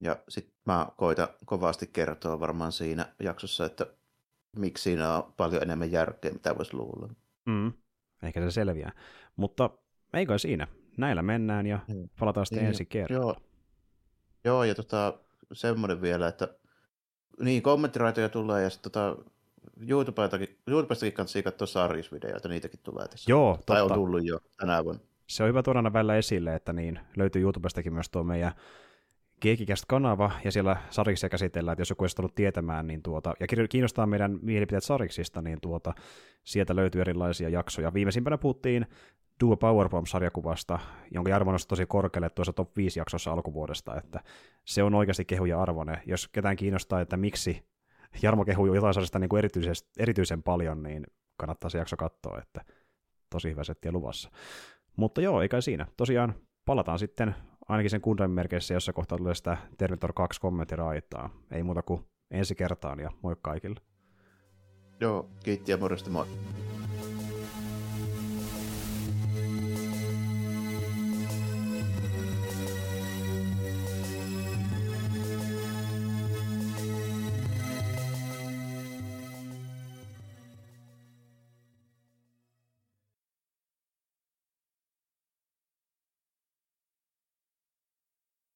Ja sitten mä koitan kovasti kertoa varmaan siinä jaksossa, että miksi siinä on paljon enemmän järkeä, mitä voisi luulla. Mm. Ehkä se selviää. Mutta eikö siinä? Näillä mennään ja mm. palataan sitten niin, ensi kertaa. Joo, joo ja tota, semmoinen vielä, että niin, kommenttiraitoja tulee ja sitten tota, YouTubestakin, YouTubestakin kannattaa katsoa sarjisvideoita, niitäkin tulee tässä. Joo, totta. Tai on tullut jo tänä vuonna. Se on hyvä tuoda välillä esille, että niin, löytyy YouTubestakin myös tuo meidän Geekikäst-kanava, ja siellä sariksia käsitellään, että jos joku olisi tullut tietämään, niin tuota, ja kiinnostaa meidän mielipiteet sariksista, niin tuota, sieltä löytyy erilaisia jaksoja. Viimeisimpänä puhuttiin Duo Powerbomb-sarjakuvasta, jonka arvo on tosi korkealle tuossa top 5 jaksossa alkuvuodesta, että se on oikeasti kehuja arvone. Jos ketään kiinnostaa, että miksi Jarmo kehuu jotain sellaista niin kuin erityisen paljon, niin kannattaa se jakso katsoa, että tosi hyvä settiä luvassa. Mutta joo, eikä siinä. Tosiaan palataan sitten ainakin sen Gundam merkeissä, jossa kohtaa tulee sitä Terminator 2 kommenttiraitaa. Ei muuta kuin ensi kertaan ja moi kaikille. Joo, kiitti ja morjesta moi.